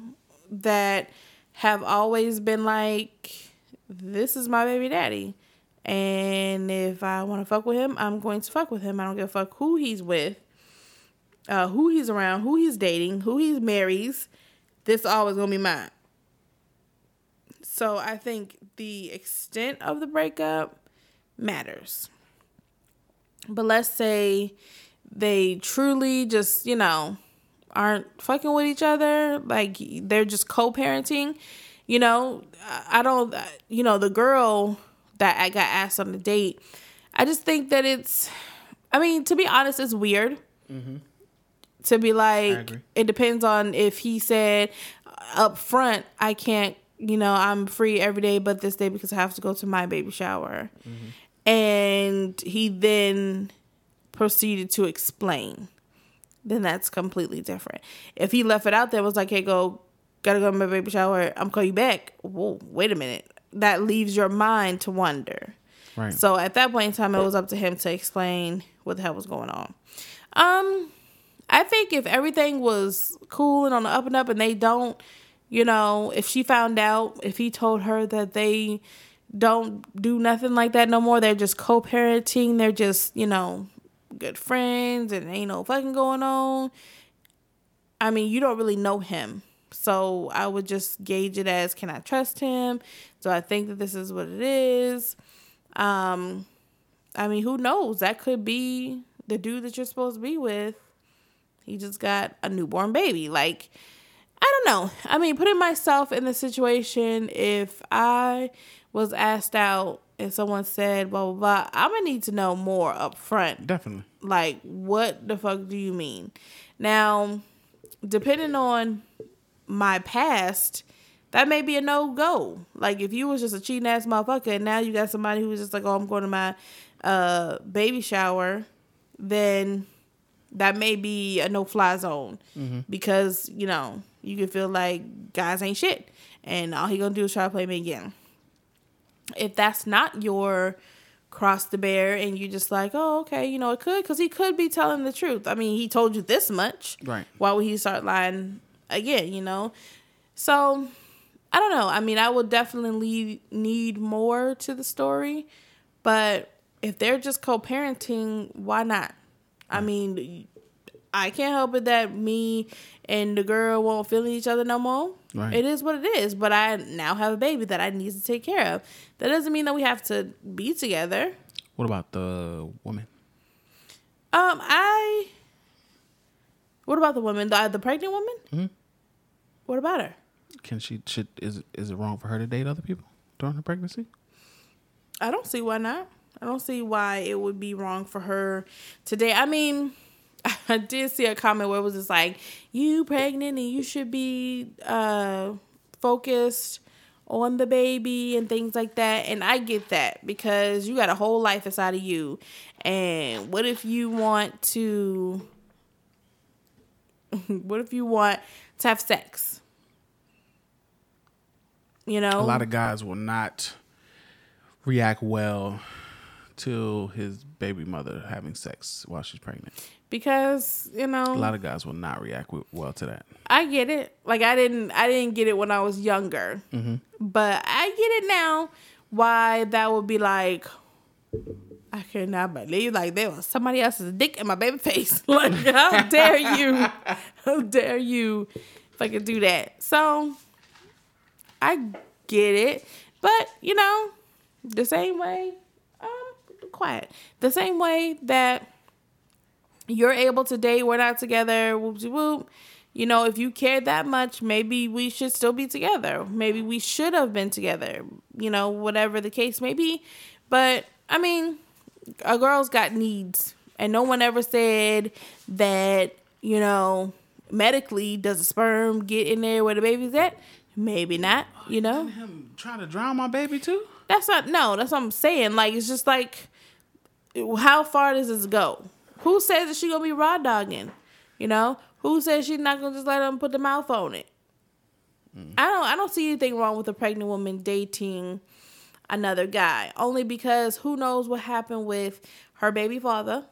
that have always been like this is my baby daddy and if I want to fuck with him, I'm going to fuck with him. I don't give a fuck who he's with, uh, who he's around, who he's dating, who he marries. This always gonna be mine. So I think the extent of the breakup matters. But let's say they truly just, you know, aren't fucking with each other, like they're just co-parenting, you know, I I don't uh, you know, the girl that I got asked on the date, I just think that it's I mean, to be honest, it's weird. Mm-hmm. To be like it depends on if he said up front, I can't, you know, I'm free every day but this day because I have to go to my baby shower. And he then proceeded to explain. Then that's completely different. If he left it out there was like, hey, go, gotta go to my baby shower, I'm call you back. Whoa, wait a minute. That leaves your mind to wonder. Right. So at that point in time, it was up to him to explain what the hell was going on. Um, I think if everything was cool and on the up and up, and they don't, you know, if she found out, if he told her that they don't do nothing like that no more, they're just co-parenting, they're just, you know, good friends, and ain't no fucking going on. I mean, you don't really know him. So I would just gauge it as can I trust him? Do I think that this is what it is? Um, I mean, who knows? That could be the dude that you're supposed to be with. He just got a newborn baby. Like, I don't know. I mean, putting myself in the situation, if I was asked out and someone said blah blah blah, I'm gonna need to know more up front. Definitely. Like, what the fuck do you mean? Now, depending on my past, that may be a no go. Like, if you was just a cheating ass motherfucker and now you got somebody who was just like, oh, I'm going to my uh, baby shower, then that may be a no fly zone because, you know, you can feel like guys ain't shit and all he gonna do is try to play me again if that's not your cross to bear and you just like oh okay you know it could because he could be telling the truth i mean he told you this much Right. why would he start lying again you know So I don't know. I mean, I would definitely need more to the story, but if they're just co-parenting, why not? I mean, I can't help it that me and the girl won't feel each other no more. Right. It is what it is. But I now have a baby that I need to take care of. That doesn't mean that we have to be together. What about the woman? Um, I. What about the woman? The, the pregnant woman? Mhm. What about her? Can she should is is it wrong for her to date other people during her pregnancy? I don't see why not. I don't see why it would be wrong for her today. I mean, I did see a comment where it was just like, "You pregnant and you should be uh, focused on the baby and things like that." And I get that because you got a whole life inside of you. And what if you want to? what if you want to have sex? You know, A lot of guys will not react well to his baby mother having sex while she's pregnant. because you know A lot of guys will not react well to that. I get it. Like I didn't I didn't get it when I was younger. Mm-hmm. But I get it now why that would be like I cannot believe like there was somebody else's dick in my baby face. like how dare you? How dare you fucking do that? So I get it. But, you know, the same way quiet. The same way that you're able to date, we're not together, whoop whoop. You know, if you cared that much, maybe we should still be together. Maybe we should have been together, you know, whatever the case may be. But I mean, a girl's got needs. And no one ever said that, you know, medically, does the sperm get in there where the baby's at? Maybe not, you know? Him trying to drown my baby too? That's not no. That's what I'm saying. Like it's just like, how far does this go? Who says that she gonna be raw dogging? You know, who says she's not gonna just let them put the mouth on it? Mm. I don't. I don't see anything wrong with a pregnant woman dating another guy. Only because who knows what happened with her baby father.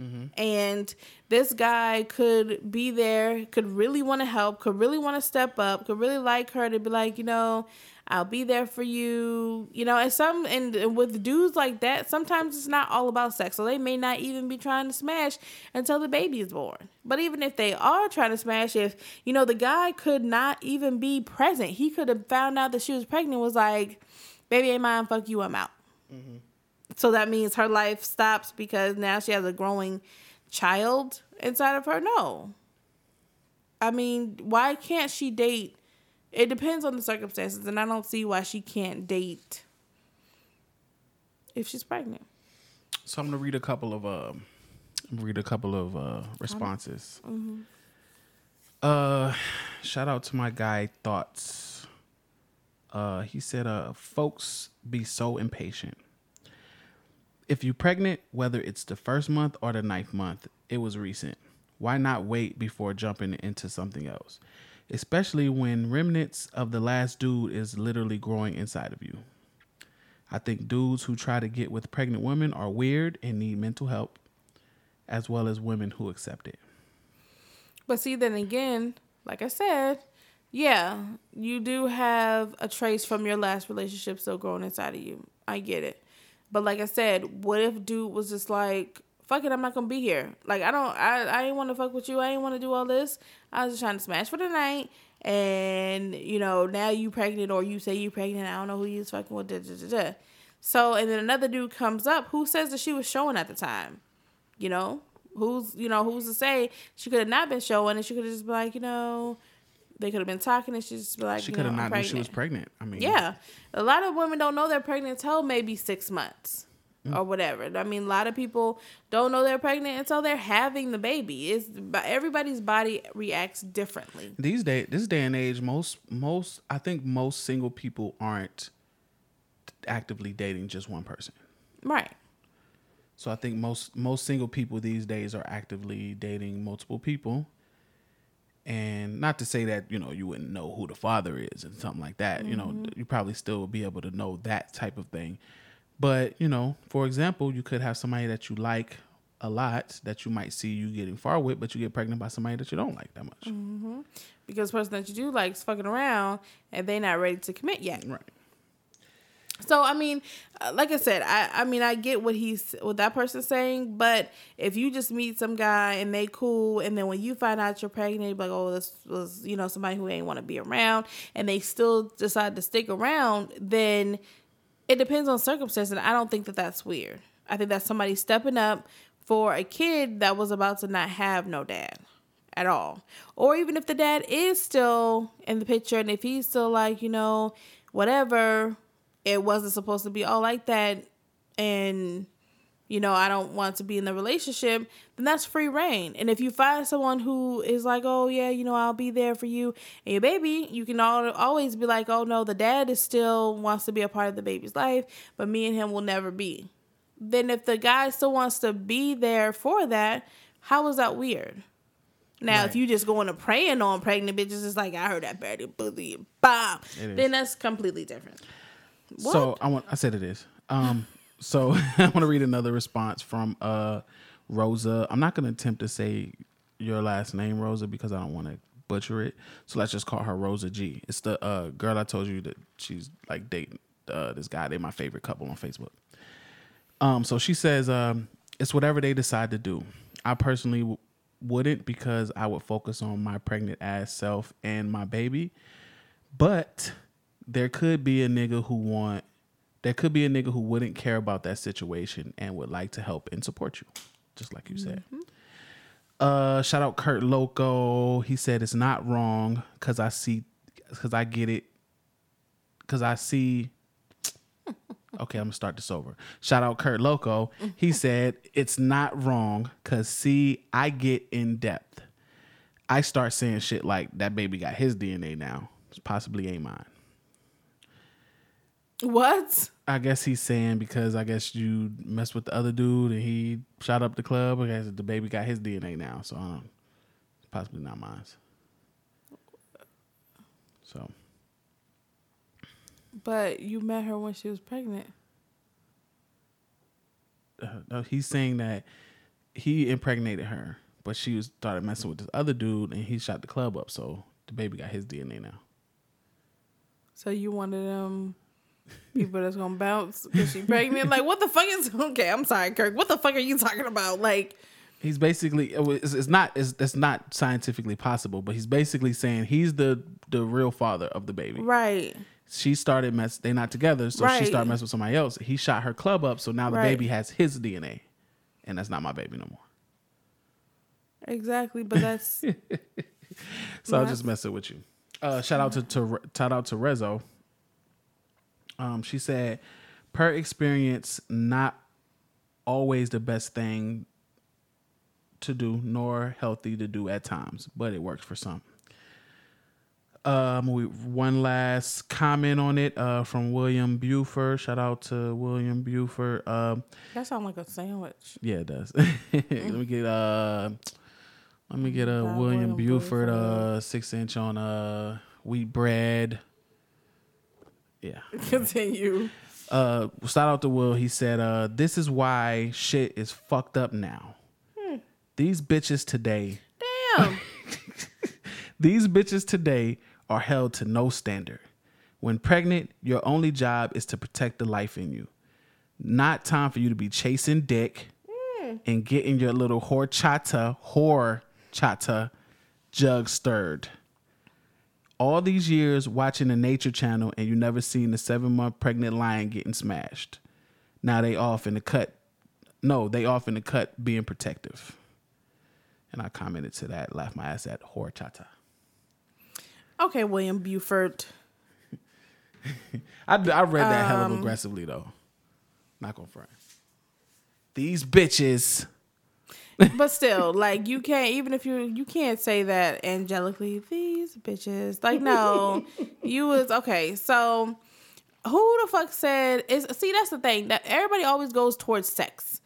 Mm-hmm. And this guy could be there, could really want to help, could really want to step up, could really like her to be like, you know, I'll be there for you, you know. And some and, with dudes like that, sometimes it's not all about sex, so they may not even be trying to smash until the baby is born. But even if they are trying to smash, if you know the guy could not even be present, he could have found out that she was pregnant, was like, baby ain't mine, fuck you, I'm out. Mm-hmm. So that means her life stops because now she has a growing child inside of her? No. I mean, why can't she date? It depends on the circumstances, and I don't see why she can't date if she's pregnant. So I'm gonna read a couple of uh, read a couple of uh, responses. Uh, shout out to my guy Thoughts. Uh, he said, "Uh, folks be so impatient. If you're pregnant, whether it's the first month or the ninth month, it was recent. Why not wait before jumping into something else? Especially when remnants of the last dude is literally growing inside of you." I think dudes who try to get with pregnant women are weird and need mental help, as well as women who accept it. But see, then again, like I said, yeah, you do have a trace from your last relationship still growing inside of you. I get it. But like I said, what if dude was just like, fuck it, I'm not gonna be here. Like I don't I, I ain't wanna fuck with you, I ain't wanna do all this. I was just trying to smash for the night and you know, now you pregnant or you say you pregnant, I don't know who you was fucking with. Da, da, da. So and then another dude comes up who says that she was showing at the time. You know? Who's you know, who's to say she could have not been showing and she could have just been like, you know, they could have been talking and she just be like, She could have not knew she was pregnant. pregnant. I mean, Yeah. A lot of women don't know they're pregnant until maybe six months Mm-hmm. or whatever. I mean, a lot of people don't know they're pregnant until they're having the baby. It's but everybody's body reacts differently. These day, this day and age, most most I think most single people aren't actively dating just one person. Right. So I think most most single people these days are actively dating multiple people. And not to say that, you know, you wouldn't know who the father is and something like that. You know, mm-hmm. you probably still would be able to know that type of thing. But, you know, for example, you could have somebody that you like a lot that you might see you getting far with, but you get pregnant by somebody that you don't like that much. Mm-hmm. Because the person that you do like is fucking around and they not ready to commit yet. Right. So I mean, uh, like I said, I I mean I get what he's what that person's saying, but if you just meet some guy and they cool, and then when you find out you're pregnant, like oh this was you know somebody who ain't want to be around, and they still decide to stick around, then it depends on circumstances. And I don't think that that's weird. I think that's somebody stepping up for a kid that was about to not have no dad at all, or even if the dad is still in the picture, and if he's still like you know whatever it wasn't supposed to be all like that and you know i don't want to be in the relationship then that's free reign and if you find someone who is like oh yeah you know i'll be there for you and your baby you can all, always be like oh no the dad is still wants to be a part of the baby's life but me and him will never be then if the guy still wants to be there for that how is that weird now, right. if you just going to preying on pregnant bitches, it's like I heard that bad bully, bomb. Then that's completely different. What? So I want. I said it is. Um. So I want to read another response from uh Rosa. I'm not going to attempt to say your last name, Rosa, because I don't want to butcher it. So let's just call her Rosa G. It's the uh, girl I told you that she's like dating uh, this guy. They're my favorite couple on Facebook. Um, so she says, um, it's whatever they decide to do. I personally w- wouldn't because I would focus on my pregnant ass self and my baby. But there could be a nigga who want there could be a nigga who wouldn't care about that situation and would like to help and support you, just like you said. Mm-hmm. Uh, shout out Kurt Loco. He said it's not wrong because I see, because I get it, because I see. Okay, I'm gonna start this over. Shout out Kurt Loco. He said it's not wrong because see, I get in depth. I start saying shit like that baby got his DNA now. It's possibly ain't mine. What? I guess he's saying because I guess you messed with the other dude and he shot up the club. I guess the baby got his DNA now, so I don't. Possibly not mine. So. But you met her when she was pregnant. Uh, no, he's saying that he impregnated her, but she was started messing with this other dude, and he shot the club up. So the baby got his DNA now. So you wanted him. People that's gonna bounce because she pregnant. like, what the fuck is okay? I'm sorry, Kirk. What the fuck are you talking about? Like, he's basically it's, it's not it's, it's not scientifically possible, but he's basically saying he's the the real father of the baby. Right. She started mess. They're not together, so right. she started messing with somebody else. He shot her club up, so now the right. baby has his DNA, and that's not my baby no more. Exactly, but that's. so I'll just messing with you. Uh, shout out to, to shout out to Rezo um, she said, per experience, not always the best thing to do, nor healthy to do at times, but it works for some. Um, we, one last comment on it uh, from William Buford. Shout out to William Buford. Um, that sounds like a sandwich. Yeah, it does. let me get uh, let me get a William, William Buford, Buford uh, six inch on uh wheat bread. Yeah. Continue. Uh, shout out to Will. He said, uh, "This is why shit is fucked up now. Hmm. These bitches today. Damn. these bitches today are held to no standard. When pregnant, your only job is to protect the life in you. Not time for you to be chasing dick mm. and getting your little horchata, horchata jug stirred all these years watching the Nature Channel and you never seen the seven month pregnant lion getting smashed. Now they off in the cut. No, they off in the cut being protective. And I commented to that, laughed my ass at horchata. Okay, William Buford. I, I read that um, hell of um, aggressively though. Not gonna front. These bitches but still, like you can't even if you you can't say that angelically. These bitches, like no, you was okay. So who the fuck said is? See, that's the thing that everybody always goes towards sex.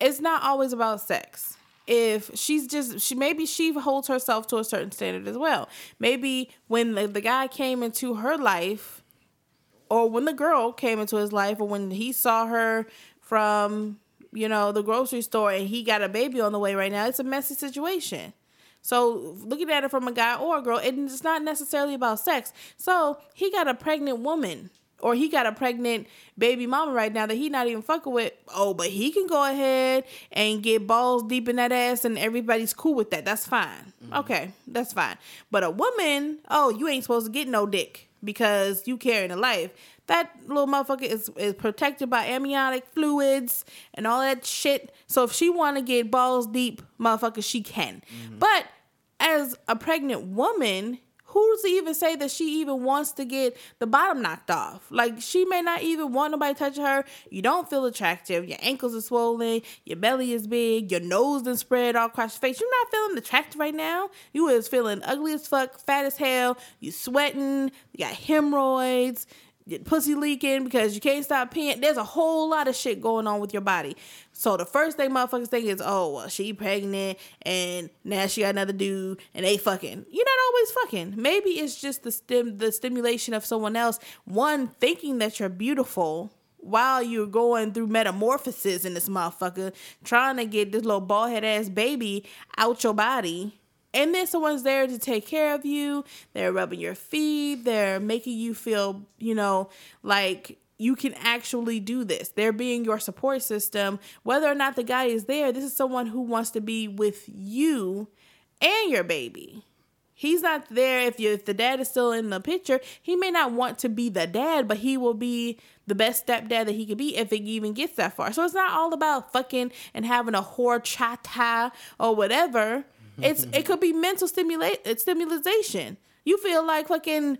It's not always about sex. If she's just she maybe she holds herself to a certain standard as well. Maybe when the, the guy came into her life, or when the girl came into his life, or when he saw her from you know, the grocery store and he got a baby on the way right now, it's a messy situation. So looking at it from a guy or a girl, it's not necessarily about sex. So he got a pregnant woman or he got a pregnant baby mama right now that he not even fucking with. Oh, but he can go ahead and get balls deep in that ass and everybody's cool with that. That's fine. Mm-hmm. Okay, that's fine. But a woman, oh, you ain't supposed to get no dick because you carrying a life. That little motherfucker is, is protected by amniotic fluids and all that shit. So if she want to get balls deep, motherfucker, she can. Mm-hmm. But as a pregnant woman, who's to even say that she even wants to get the bottom knocked off? Like she may not even want nobody touching her. You don't feel attractive. Your ankles are swollen. Your belly is big. Your nose is spread all across your face. You're not feeling attractive right now. You is feeling ugly as fuck, fat as hell. You sweating. You got hemorrhoids pussy leaking because you can't stop peeing. There's a whole lot of shit going on with your body. So the first thing motherfuckers think is, oh, well, she pregnant and now she got another dude and they fucking. You're not always fucking. Maybe it's just the stim the stimulation of someone else. One thinking that you're beautiful while you're going through metamorphosis in this motherfucker, trying to get this little bald head ass baby out your body and then someone's there to take care of you. They're rubbing your feet. They're making you feel, you know, like you can actually do this. They're being your support system. Whether or not the guy is there, this is someone who wants to be with you and your baby. He's not there if you if the dad is still in the picture. He may not want to be the dad, but he will be the best stepdad that he could be if it even gets that far. So it's not all about fucking and having a horchata or whatever. It's it could be mental stimulate stimulation. You feel like fucking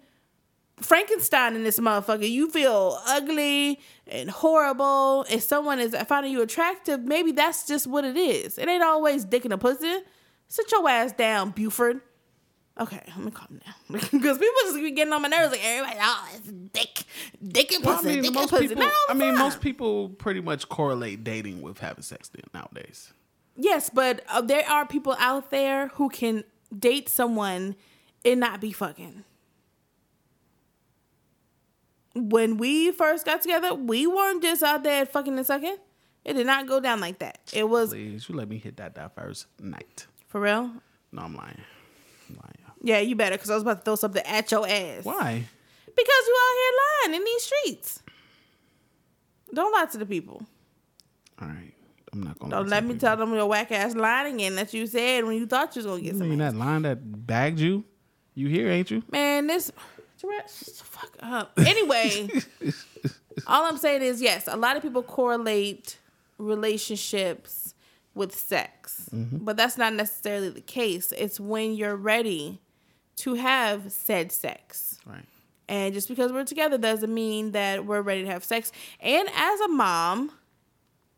Frankenstein in this motherfucker. You feel ugly and horrible. If someone is finding you attractive, maybe that's just what it is. It ain't always dick in a pussy. Sit your ass down, Buford. Okay, let me calm down because people just be getting on my nerves. Like everybody, oh, it's dick, dick and pussy, well, I mean, dick most and pussy. People, I mean, most people pretty much correlate dating with having sex nowadays. Yes, but uh, there are people out there who can date someone and not be fucking. When we first got together, we weren't just out there fucking and sucking. It did not go down like that. It was. Please, you let me hit that that first night. For real? No, I'm lying. I'm lying. Yeah, you better, because I was about to throw something at your ass. Why? Because you out here lying in these streets. Don't lie to the people. All right. I'm not gonna. Don't let me people. tell them your whack ass line again that you said when you thought you was gonna get some. mean that line that bagged you? You here, ain't you? Man, this fuck up. Anyway, all I'm saying is yes, a lot of people correlate relationships with sex, mm-hmm. but that's not necessarily the case. It's when you're ready to have said sex. Right. And just because we're together doesn't mean that we're ready to have sex. And as a mom,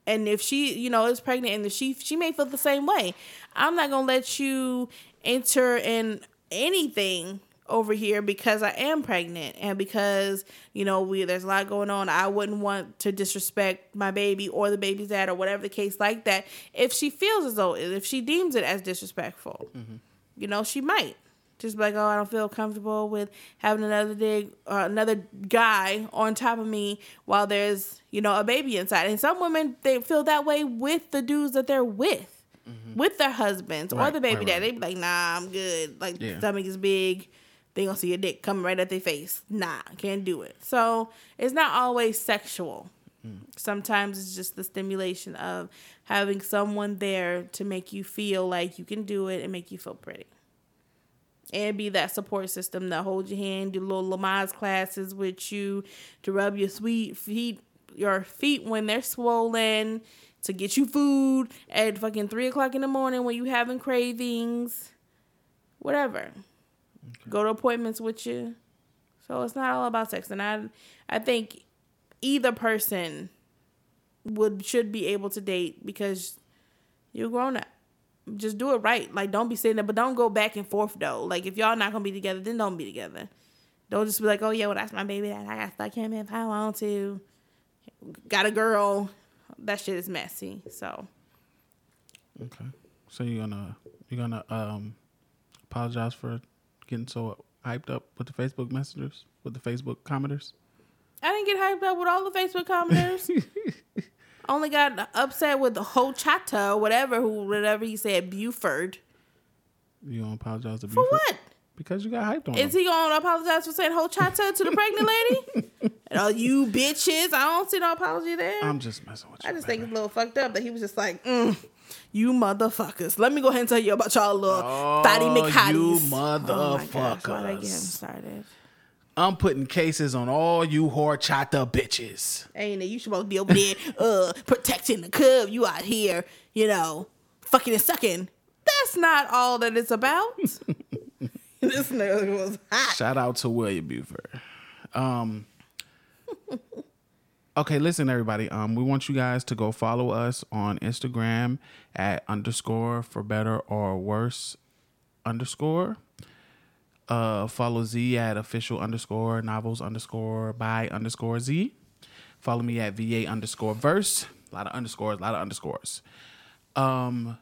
and if she you know is pregnant and she she may feel the same way. I'm not gonna let you enter in anything over here because i am pregnant and because you know we there's a lot going on. I wouldn't want to disrespect my baby or the baby's dad or whatever the case like that if she feels as though if she deems it as disrespectful. Mm-hmm. you know she might just like, oh, I don't feel comfortable with having another dig, uh, another guy on top of me while there's, you know, a baby inside. And some women they feel that way with the dudes that they're with, mm-hmm. with their husbands right, or the baby right, dad. Right. They be like, nah, I'm good. Like yeah. stomach is big. They gonna see a dick coming right at their face. Nah, can't do it. So it's not always sexual. Mm. Sometimes it's just the stimulation of having someone there to make you feel like you can do it and make you feel pretty and be that support system that holds your hand, do little Lamaze classes with you, to rub your sweet feet, your feet when they're swollen, to get you food at fucking three o'clock in the morning when you having cravings, whatever. Okay. Go to appointments with you. So it's not all about sex, and I, I think either person would should be able to date because you're grown up just do it right. Like don't be sitting there, but don't go back and forth though. Like if y'all not gonna be together, then don't be together. Don't just be like, oh yeah, well that's my baby. I got stuck him if I want to. Got a girl. That shit is messy. So. Okay, so you're gonna you're gonna um apologize for getting so hyped up with the Facebook messengers with the Facebook commenters. I didn't get hyped up with all the Facebook commenters. only got upset with the whole chatta or whatever, who whatever he said, Buford. You gonna apologize to For what? Because you got hyped on Is him. he gonna apologize for saying whole chatta to the pregnant lady? and all you bitches, I don't see no apology there. I'm just messing with you. I just baby. think it's a little fucked up that he was just like, mm, you motherfuckers. Let me go ahead and tell you about y'all little Oh, fatty you McHotties. Oh my gosh, why'd I get him motherfuckers. started? I'm putting cases on all you horchata bitches. Ain't it? You supposed to be over there uh protecting the cub. You out here, you know, fucking and sucking. That's not all that it's about. this nigga was hot. Shout out to William Buford. Um, okay, listen, everybody. Um, we want you guys to go follow us on Instagram at underscore for better or worse underscore. Uh, follow Z at official underscore novels underscore by underscore Z. Follow me at VA underscore verse. A lot of underscores, a lot of underscores. Um,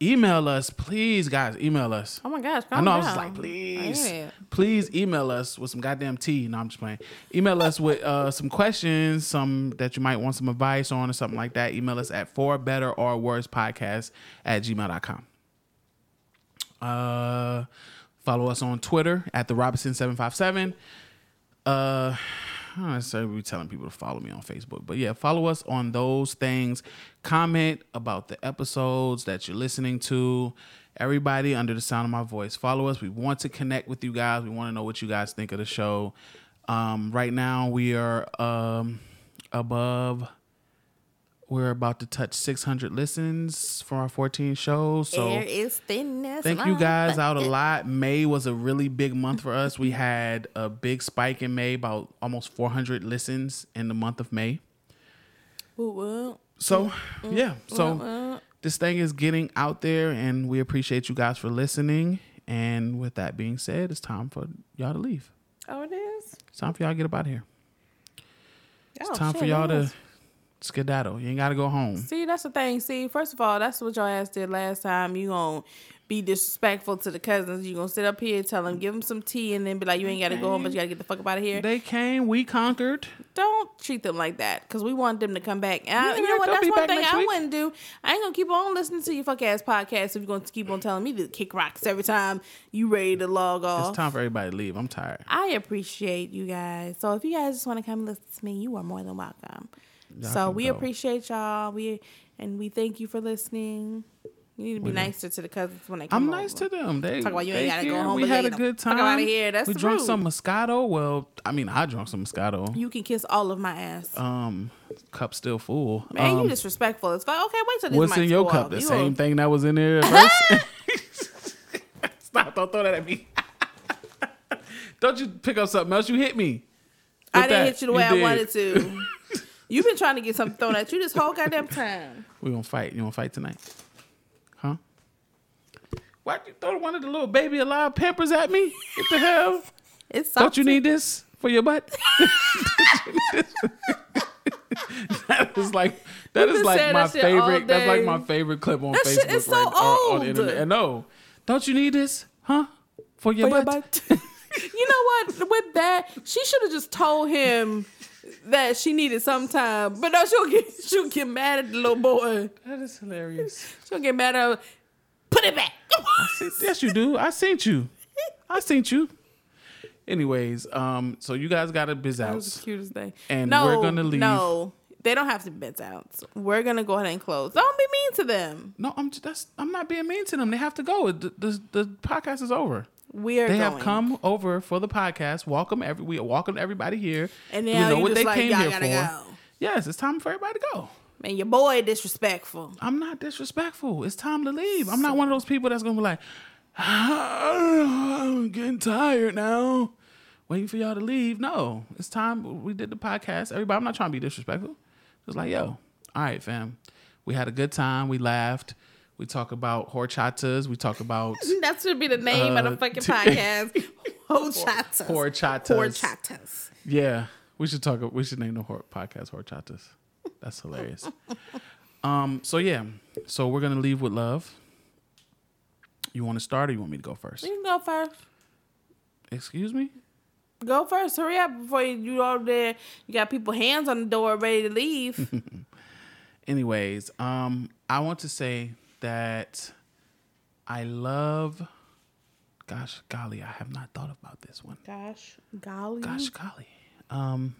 email us, please, guys. Email us. Oh my gosh, I know. I down. was just like, please, Yeah. please email us with some goddamn tea. No, I'm just playing. Email us with uh, some questions, some that you might want some advice on or something like that. Email us at for better or worse podcast at gmail.com. Uh, follow us on Twitter at the Robinson757. Uh, I don't necessarily be telling people to follow me on Facebook, but yeah, follow us on those things. Comment about the episodes that you're listening to. Everybody under the sound of my voice, follow us. We want to connect with you guys. We want to know what you guys think of the show. Um, right now, we are um, above. We're about to touch 600 listens for our 14 shows. So Air is. Thank you guys out a lot. May was a really big month for us. We had a big spike in May, about almost 400 listens in the month of May. So, mm, mm, yeah. So, this thing is getting out there, and we appreciate you guys for listening. And with that being said, it's time for y'all to leave. Oh, it is. It's time for y'all to get up out of here. It's Oh, time shit, for y'all to. Skedaddle. You ain't got to go home. See, that's the thing. See, first of all, that's what your ass did last time. You gonna be disrespectful to the cousins. You gonna sit up here, tell them, give them some tea, and then be like, you ain't got to go home, but you got to get the fuck up out of here. They came, we conquered. Don't treat them like that, because we want them to come back. And I- Yeah, you know what? That's one thing I week. wouldn't do. I ain't gonna keep on listening to your fuck ass podcast if you're gonna keep on telling me to kick rocks every time you ready to log off. It's time for everybody to leave. I'm tired. I appreciate you guys. So if you guys just want to come listen to me, you are more than welcome. Y'all so we go. appreciate y'all. We and we thank you for listening. You need to be nicer to the cousins when they come I'm over. nice to them. They Talk about you ain't gotta go home, We had a good time. outta here. That's we the drunk some Moscato. Well, I mean, I drank some Moscato. You can kiss all of my ass. Um, cup still full. Man, um, you disrespectful. It's like okay, wait till this what's in your cup? off. The You same thing that was in there. Stop! Don't throw that at me. don't you pick up something else? You hit me. I didn't that. hit you the way I did. wanted to. You've been trying to get something thrown at you this whole goddamn time. We gonna fight. You wanna fight tonight? Huh? Why'd you throw one of the little baby alive pampers at me? What the hell? It's Don't you need this for your butt? that is like that You is been like my that favorite. That's like my favorite clip on That Facebook shit is so right, or on the internet. And no, don't you need this? Huh? For your For your butt? butt. you know what? With that, she should have just told him that she needed some time. But no, she'll get she'll get mad at the little boy. That is hilarious. She'll get mad at. Put it back. See, yes, you do. I seen you. I seen you. Anyways, um, so you guys got a biz out. That was the cutest thing. And no, we're gonna leave. No, they don't have to beds out. We're gonna go ahead and close. Don't be mean to them. No, I'm just, that's I'm not being mean to them. They have to go. The, the, the podcast is over. We are. They going. have come over for the podcast. Welcome every we welcome everybody here. and we now know what they like came here for. go. Yes, it's time for everybody to go. Man, your boy disrespectful. I'm not disrespectful. It's time to leave. I'm not one of those people that's gonna be like, ah, I'm getting tired now, waiting for y'all to leave. No, it's time. We did the podcast. Everybody, I'm not trying to be disrespectful. Just like, yo, all right, fam. We had a good time. We laughed. We talk about horchatas. We talk about That should be the name of Uh, the fucking podcast. Horchatas. horchatas. Horchatas. Yeah, we should talk. We should name the hor- podcast horchatas. That's hilarious. um. So yeah. So we're gonna leave with love. You want to start, or you want me to go first? You can go first. Excuse me. Go first. Hurry up before you, you over there. You got people hands on the door ready to leave. Anyways, um, I want to say that I love. Gosh, golly, I have not thought about this one. Gosh, golly. Gosh, golly. Um,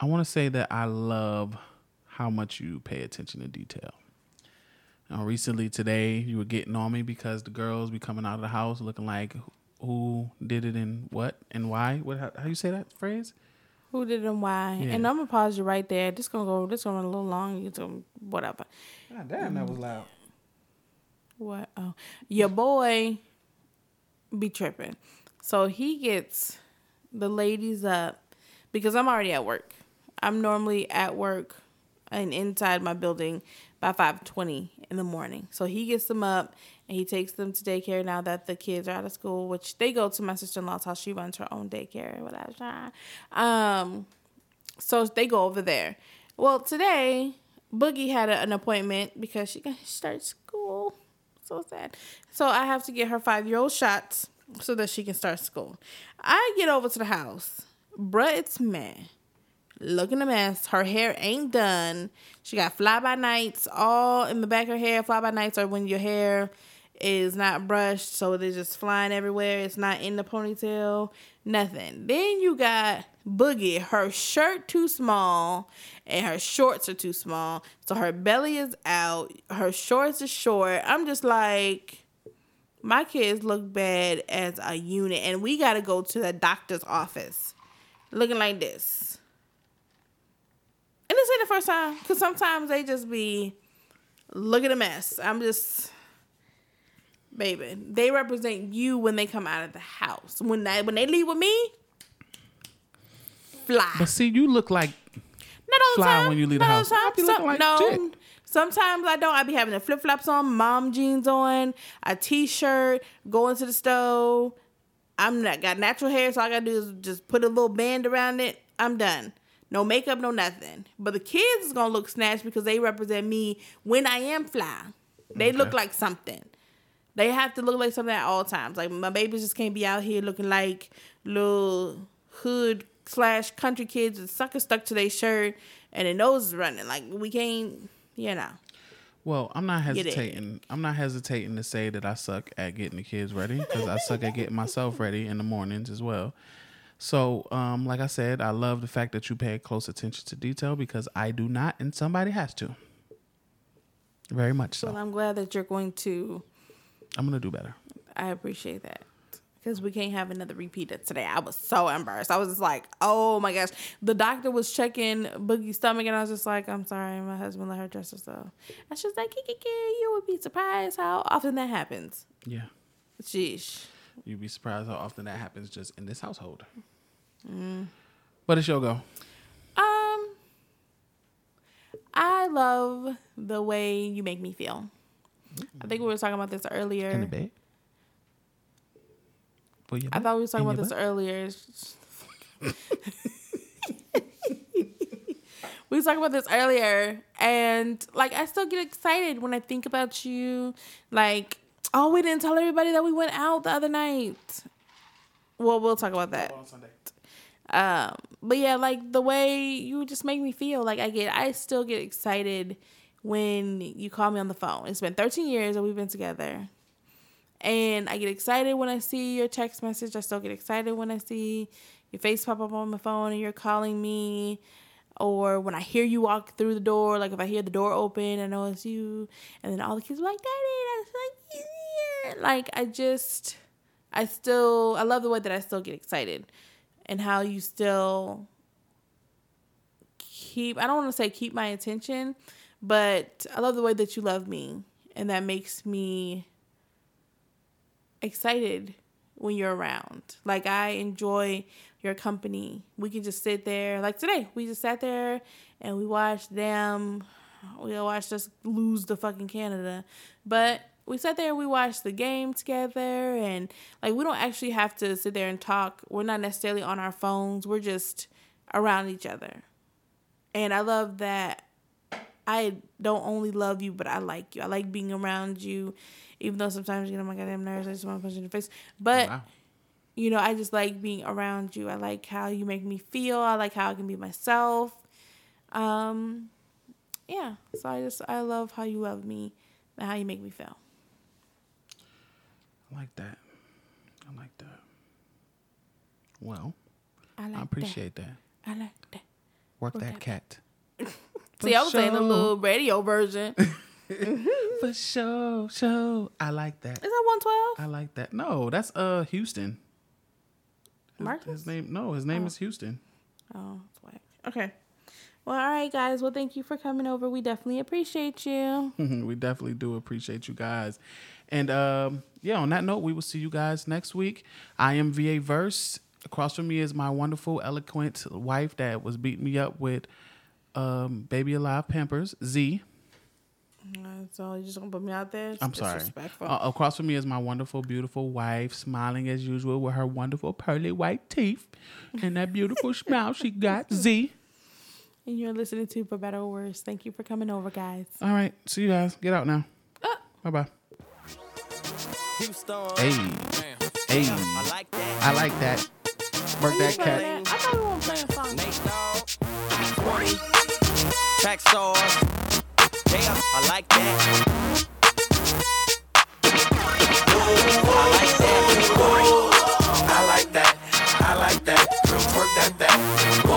I want to say that I love how much you pay attention to detail. Now, recently today, you were getting on me because the girls be coming out of the house looking like who did it and what and why. What how, how you say that phrase? Who did and why? Yeah. And I'm gonna pause you right there. This gonna go. This gonna run a little long. You gonna whatever. God damn, that was loud. What? Oh, your boy be tripping. So he gets the ladies up because I'm already at work. I'm normally at work and inside my building by 5:20 in the morning. So he gets them up and he takes them to daycare now that the kids are out of school, which they go to my sister-in-law's house. She runs her own daycare, whatever. Um so they go over there. Well, today Boogie had a, an appointment because she start school. So sad. So I have to get her five year old shots so that she can start school. I get over to the house. Bruh, it's man. Looking a mess. Her hair ain't done. She got fly by nights all in the back of her hair. Fly by nights are when your hair is not brushed, so they're just flying everywhere. It's not in the ponytail. Nothing. Then you got Boogie. Her shirt too small and her shorts are too small. So her belly is out. Her shorts are short. I'm just like, my kids look bad as a unit, and we got to go to the doctor's office looking like this. And this ain't the first time, because sometimes they just be looking a mess. I'm just, baby, they represent you when they come out of the house. When they when they leave with me, fly. But see, you look like Not all the fly time. when you leave the Not all house. the time. I be looking like no. shit. Sometimes I don't. I be having the flip flops on, mom jeans on, a t shirt, going to the stove. I'm not got natural hair, so all I gotta do is just put a little band around it. I'm done. No makeup, no nothing. But the kids is gonna look snatched because they represent me when I am fly. They look like something. They have to look like something at all times. Like my babies just can't be out here looking like little hood slash country kids with sucker stuck to their shirt and their nose is running. Like we can't, you know. Well, I'm not hesitating. I'm not hesitating to say that I suck at getting the kids ready because I suck at getting myself ready in the mornings as well. So, um, like I said, I love the fact that you pay close attention to detail because I do not, and somebody has to. Very much so. Well, I'm glad that you're going to. I'm gonna do better. I appreciate that because we can't have another repeat of today. I was so embarrassed. I was just like, oh my gosh. The doctor was checking Boogie's stomach, and I was just like, I'm sorry, my husband let her dress herself. And she was like, Kiki, you would be surprised how often that happens. Yeah, Sheesh. you'd be surprised how often that happens just in this household. Mm. But it's your go. Um, I love the way you make me feel. I think we were talking about this earlier. In the bed. Put your I thought we was talking about this butt. earlier. we was talking about this earlier, and like I still get excited when I think about you. Like, oh, we didn't tell everybody that we went out the other night. Well, we'll talk about that. On Sunday. Um, but yeah, like the way you just make me feel, like I get, I still get excited when you call me on the phone. It's been 13 years that we've been together. And I get excited when I see your text message. I still get excited when I see your face pop up on my phone and you're calling me. Or when I hear you walk through the door, like if I hear the door open, I know it's you. And then all the kids are like, Daddy, that's like, here. Like, I just, I still, I love the way that I still get excited and how you still keep, I don't want to say keep my attention, but I love the way that you love me. And that makes me excited when you're around. Like I enjoy your company. We can just sit there. Like today, we just sat there and we watched them. We watched us lose the fucking Canada, but we sat there. We watched the game together, and like we don't actually have to sit there and talk. We're not necessarily on our phones. We're just around each other, and I love that. I don't only love you, but I like you. I like being around you, even though sometimes you get on my goddamn nerves. I just want to punch you in the face. But Wow. you know, I just like being around you. I like how you make me feel. I like how I can be myself. Um, yeah. So I just I love how you love me and how you make me feel. I like that. I like that. Well, I like I appreciate that. that. I like that. Work Work that that cat. See, I was saying the little radio version. For sure, sure. I like that. Is that one twelve? I like that. No, that's uh Houston. Marcus? his name no, his name is Houston. Oh, it's whack. Okay. Well, all right, guys. Well, thank you for coming over. We definitely appreciate you. we definitely do appreciate you guys. And um, yeah, on that note, we will see you guys next week. I am VA Verse. Across from me is my wonderful, eloquent wife that was beating me up with um, Baby Alive Pampers, Z. Uh, So you just gonna put me out there? It's I'm sorry. Uh, across from me is my wonderful, beautiful wife, smiling as usual with her wonderful pearly white teeth and that beautiful smile she got, Z. and you're listening to For Better or Worse. Thank you for coming over, guys. All right, see you guys. Get out now. Ah. Bye bye. Hey, hey, I like that. I like that. Work that play cat. track stars. Yeah, I like that. I like that. I like that. I like that. Girl, work that that.